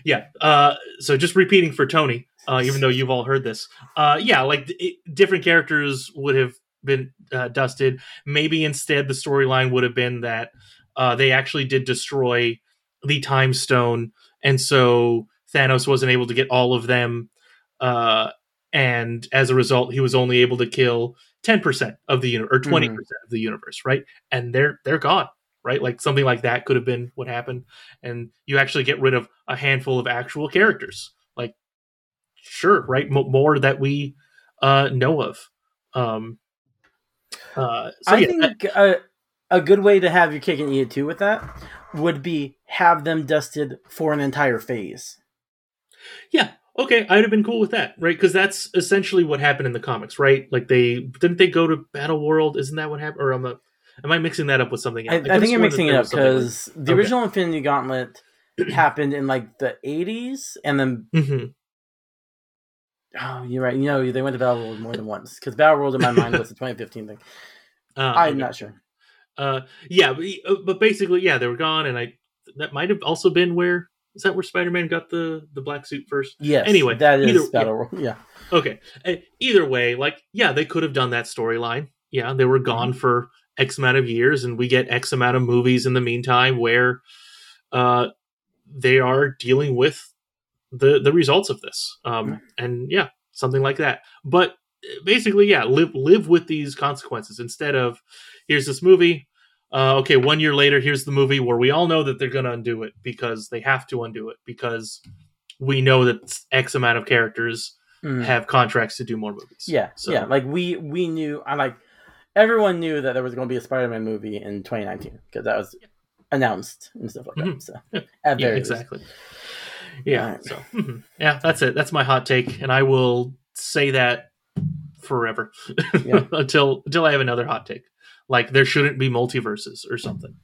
Speaker 1: yeah uh so just repeating for tony uh even though you've all heard this uh yeah like it, different characters would have been uh, dusted maybe instead the storyline would have been that uh they actually did destroy the time stone and so thanos wasn't able to get all of them uh and as a result he was only able to kill 10% of the universe or 20%
Speaker 2: Mhm.
Speaker 1: of the universe right and they're they're gone right? Like something like that could have been what happened, and you actually get rid of a handful of actual characters. Like, sure, right? M- more that we uh, know of. Um, uh, so
Speaker 2: I
Speaker 1: yeah,
Speaker 2: think a, a good way to have your cake and eat it too with that would be have them dusted for an entire phase.
Speaker 1: Yeah. Okay, I'd have been cool with that, right? Because that's essentially what happened in the comics, right? Like they didn't they go to Battle World? Isn't that what happened? Or am I, am I mixing that up with something
Speaker 2: I,
Speaker 1: else?
Speaker 2: I think you're mixing it up because the
Speaker 1: Okay.
Speaker 2: original Infinity Gauntlet happened in like the 80s, and then
Speaker 1: hmm
Speaker 2: oh, you're right. You know, they went to Battle World more than once because Battle World in my mind was the 2015 thing.
Speaker 1: Uh,
Speaker 2: I'm
Speaker 1: okay.
Speaker 2: not sure.
Speaker 1: Uh, yeah, but, uh, but basically, yeah, they were gone, and I that might have also been where is that where Spider Man got the the black suit first?
Speaker 2: Yes.
Speaker 1: Anyway,
Speaker 2: that is
Speaker 1: either-
Speaker 2: Battle World. Yeah.
Speaker 1: Okay. Uh, Either way, like, yeah, they could have done that storyline. Yeah, they were gone
Speaker 2: Mm-hmm.
Speaker 1: for X amount of years, and we get X amount of movies in the meantime where uh, they are dealing with the the results of this. Um, and yeah, something like that. But uh, basically, yeah, live live with these consequences instead of here's this movie. Uh, okay, one year later, here's the movie where we all know that they're going to undo it because they have to undo it because we know that X amount of characters
Speaker 2: Mm.
Speaker 1: have contracts to do more movies.
Speaker 2: Yeah,
Speaker 1: So-
Speaker 2: yeah. Like we we knew, I like everyone knew that there was going to be a Spider-Man movie in 2019 because that was announced and stuff like that.
Speaker 1: Mhm.
Speaker 2: So
Speaker 1: Yeah.
Speaker 2: at
Speaker 1: yeah,
Speaker 2: very least.
Speaker 1: Yeah.
Speaker 2: Alright.
Speaker 1: So mhm. yeah, that's it. That's my hot take, and I will say that forever
Speaker 2: Yeah.
Speaker 1: until until I have another hot take. Like there shouldn't be multiverses or something.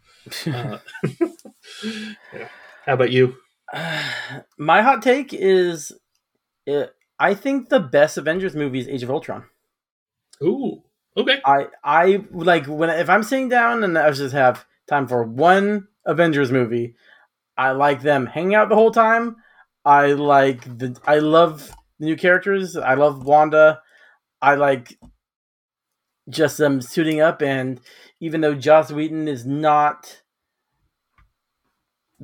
Speaker 1: Uh, yeah. How about you?
Speaker 2: My hot take is, uh I think the best Avengers movie is Age of Ultron.
Speaker 1: Ooh. Okay.
Speaker 2: I I like when if I'm sitting down and I just have time for one Avengers movie, I like them hanging out the whole time. I like the I love the new characters. I love Wanda. I like just them suiting up and even though Joss Whedon is not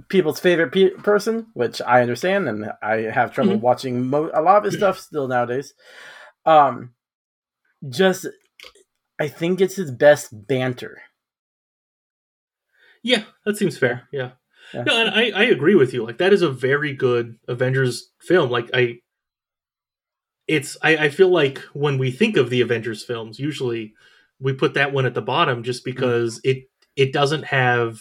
Speaker 2: people's favorite pe- person, which I understand and I have trouble
Speaker 1: Mhm.
Speaker 2: watching mo- a lot of his stuff still nowadays. Um just I think it's his best banter.
Speaker 1: Yeah, that seems fair. Yeah.
Speaker 2: Yeah.
Speaker 1: No, and I, I agree with you. Like that is a very good Avengers film. Like I it's I, I feel like when we think of the Avengers films, usually we put that one at the bottom just because it it doesn't have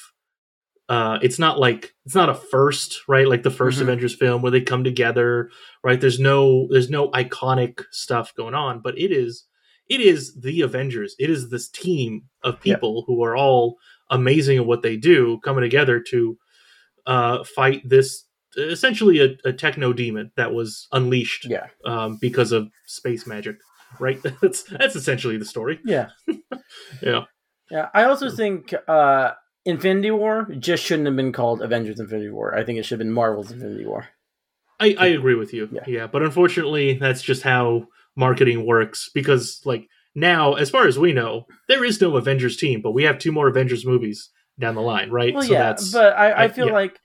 Speaker 1: uh it's not like it's not a first, right? Like the 1st
Speaker 2: Mhm.
Speaker 1: Avengers film where they come together, right? There's no there's no iconic stuff going on, but it is it is the Avengers. It is this team of
Speaker 2: Yeah.
Speaker 1: people who are all amazing at what they do, coming together to uh, fight this essentially a, a techno demon that was unleashed
Speaker 2: Yeah.
Speaker 1: um, because of space magic. Right? That's that's essentially the story.
Speaker 2: Yeah.
Speaker 1: Yeah.
Speaker 2: Yeah. I also think uh Infinity War just shouldn't have been called Avengers Infinity War. I think it should have been Marvel's Infinity War.
Speaker 1: I, I agree with you.
Speaker 2: Yeah.
Speaker 1: Yeah. But unfortunately, that's just how marketing works because, like, now, as far as we know, there is no Avengers team, but we have two more Avengers movies down the line, right?
Speaker 2: Well,
Speaker 1: so
Speaker 2: yeah,
Speaker 1: that's
Speaker 2: but I, I
Speaker 1: I-
Speaker 2: feel
Speaker 1: yeah.
Speaker 2: like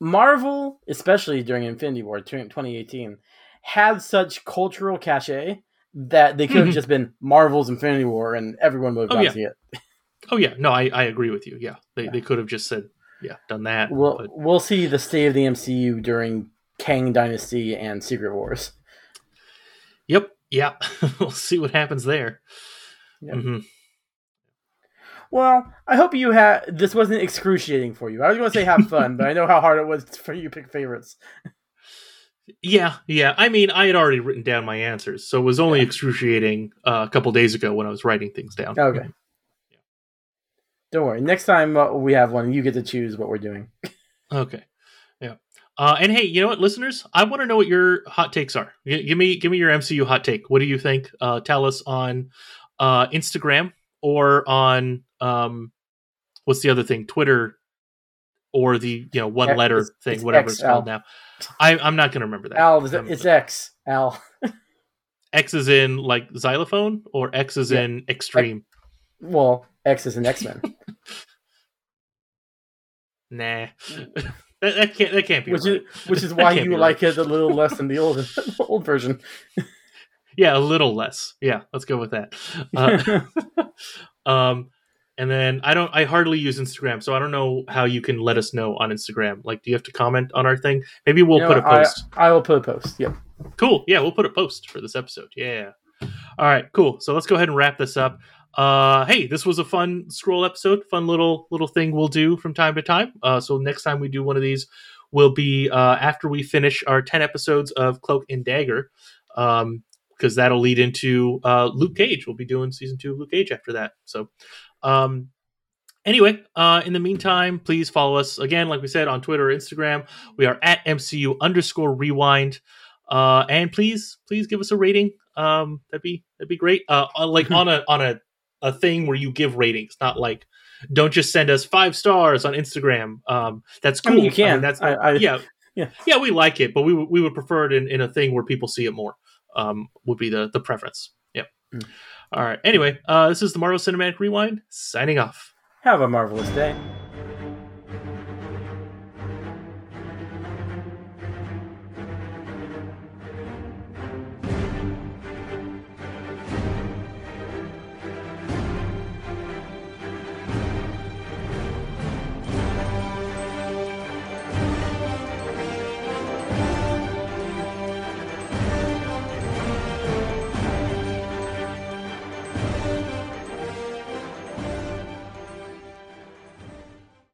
Speaker 2: Marvel, especially during Infinity War 2018, had such cultural cachet that they could have
Speaker 1: Mhm.
Speaker 2: just been Marvel's Infinity War and everyone would have
Speaker 1: Oh,
Speaker 2: gone
Speaker 1: yeah.
Speaker 2: see it.
Speaker 1: oh yeah, no, I, I agree with you. Yeah. They,
Speaker 2: Yeah.
Speaker 1: they could have just said, yeah, done that.
Speaker 2: We'll,
Speaker 1: but
Speaker 2: we'll see the state of the MCU during Kang Dynasty and Secret Wars.
Speaker 1: Yep. Yeah. we'll see what happens there.
Speaker 2: Yeah.
Speaker 1: Mhm.
Speaker 2: Well, I hope you had this wasn't excruciating for you. I was going to say have fun, but I know how hard it was for you to pick favorites.
Speaker 1: Yeah, yeah. I mean, I had already written down my answers, so it was only
Speaker 2: Yeah.
Speaker 1: excruciating uh, a couple days ago when I was writing things down.
Speaker 2: Okay. Don't worry. Next time uh, we have one, you get to choose what we're doing.
Speaker 1: Okay. Yeah. Uh, and hey, you know what, listeners? I want to know what your hot takes are. G- give me, give me your MCU hot take. What do you think? Uh, tell us on uh, Instagram or on um, what's the other thing? Twitter or the you know one
Speaker 2: X-
Speaker 1: letter
Speaker 2: it's-
Speaker 1: thing,
Speaker 2: it's
Speaker 1: whatever it's
Speaker 2: XL.
Speaker 1: called now. I, I'm not going to remember that.
Speaker 2: Al, is it-
Speaker 1: Um,
Speaker 2: it's X. Al.
Speaker 1: X is in like xylophone or X is
Speaker 2: Yeah.
Speaker 1: in extreme.
Speaker 2: Well, X is in X Men,
Speaker 1: Nah, that, that can't that can't be
Speaker 2: which
Speaker 1: right.
Speaker 2: is which is why you like
Speaker 1: right.
Speaker 2: it a little less than the old old version.
Speaker 1: Yeah, a little less. Yeah, let's go with that. Uh, um, And then I don't I hardly use Instagram, so I don't know how you can let us know on Instagram. Like do you have to comment on our thing? Maybe we'll
Speaker 2: You know
Speaker 1: put a
Speaker 2: what? I-
Speaker 1: post.
Speaker 2: I, will put a post. Yep.
Speaker 1: Cool. Yeah, we'll put a post for this episode. Yeah. All right, cool. So let's go ahead and wrap this up. Uh hey, this was a fun Skrull episode, fun little little thing we'll do from time to time. Uh so next time we do one of these will be uh after we finish our 10 episodes of Cloak and Dagger. Um because that'll lead into uh Luke Cage. We'll be doing season 2 of Luke Cage after that. So um Anyway, uh, in the meantime, please follow us again, like we said, on Twitter or Instagram. We are at MCU underscore rewind. Uh, and please, please give us a rating. Um, that'd be that'd be great. Uh, like on a on a a thing where you give ratings, not like don't just send us five stars on Instagram. Um, that's
Speaker 2: I
Speaker 1: cool.
Speaker 2: mean, you can.
Speaker 1: that's
Speaker 2: I- I-
Speaker 1: yeah,
Speaker 2: yeah.
Speaker 1: yeah. We like it, but we would- we would prefer it in, in a thing where people see it more. Um, would be the the preference. Yeah.
Speaker 2: Mm.
Speaker 1: All right. Anyway, uh, this is the Marvel Cinematic Rewind signing off.
Speaker 2: Have a marvelous day.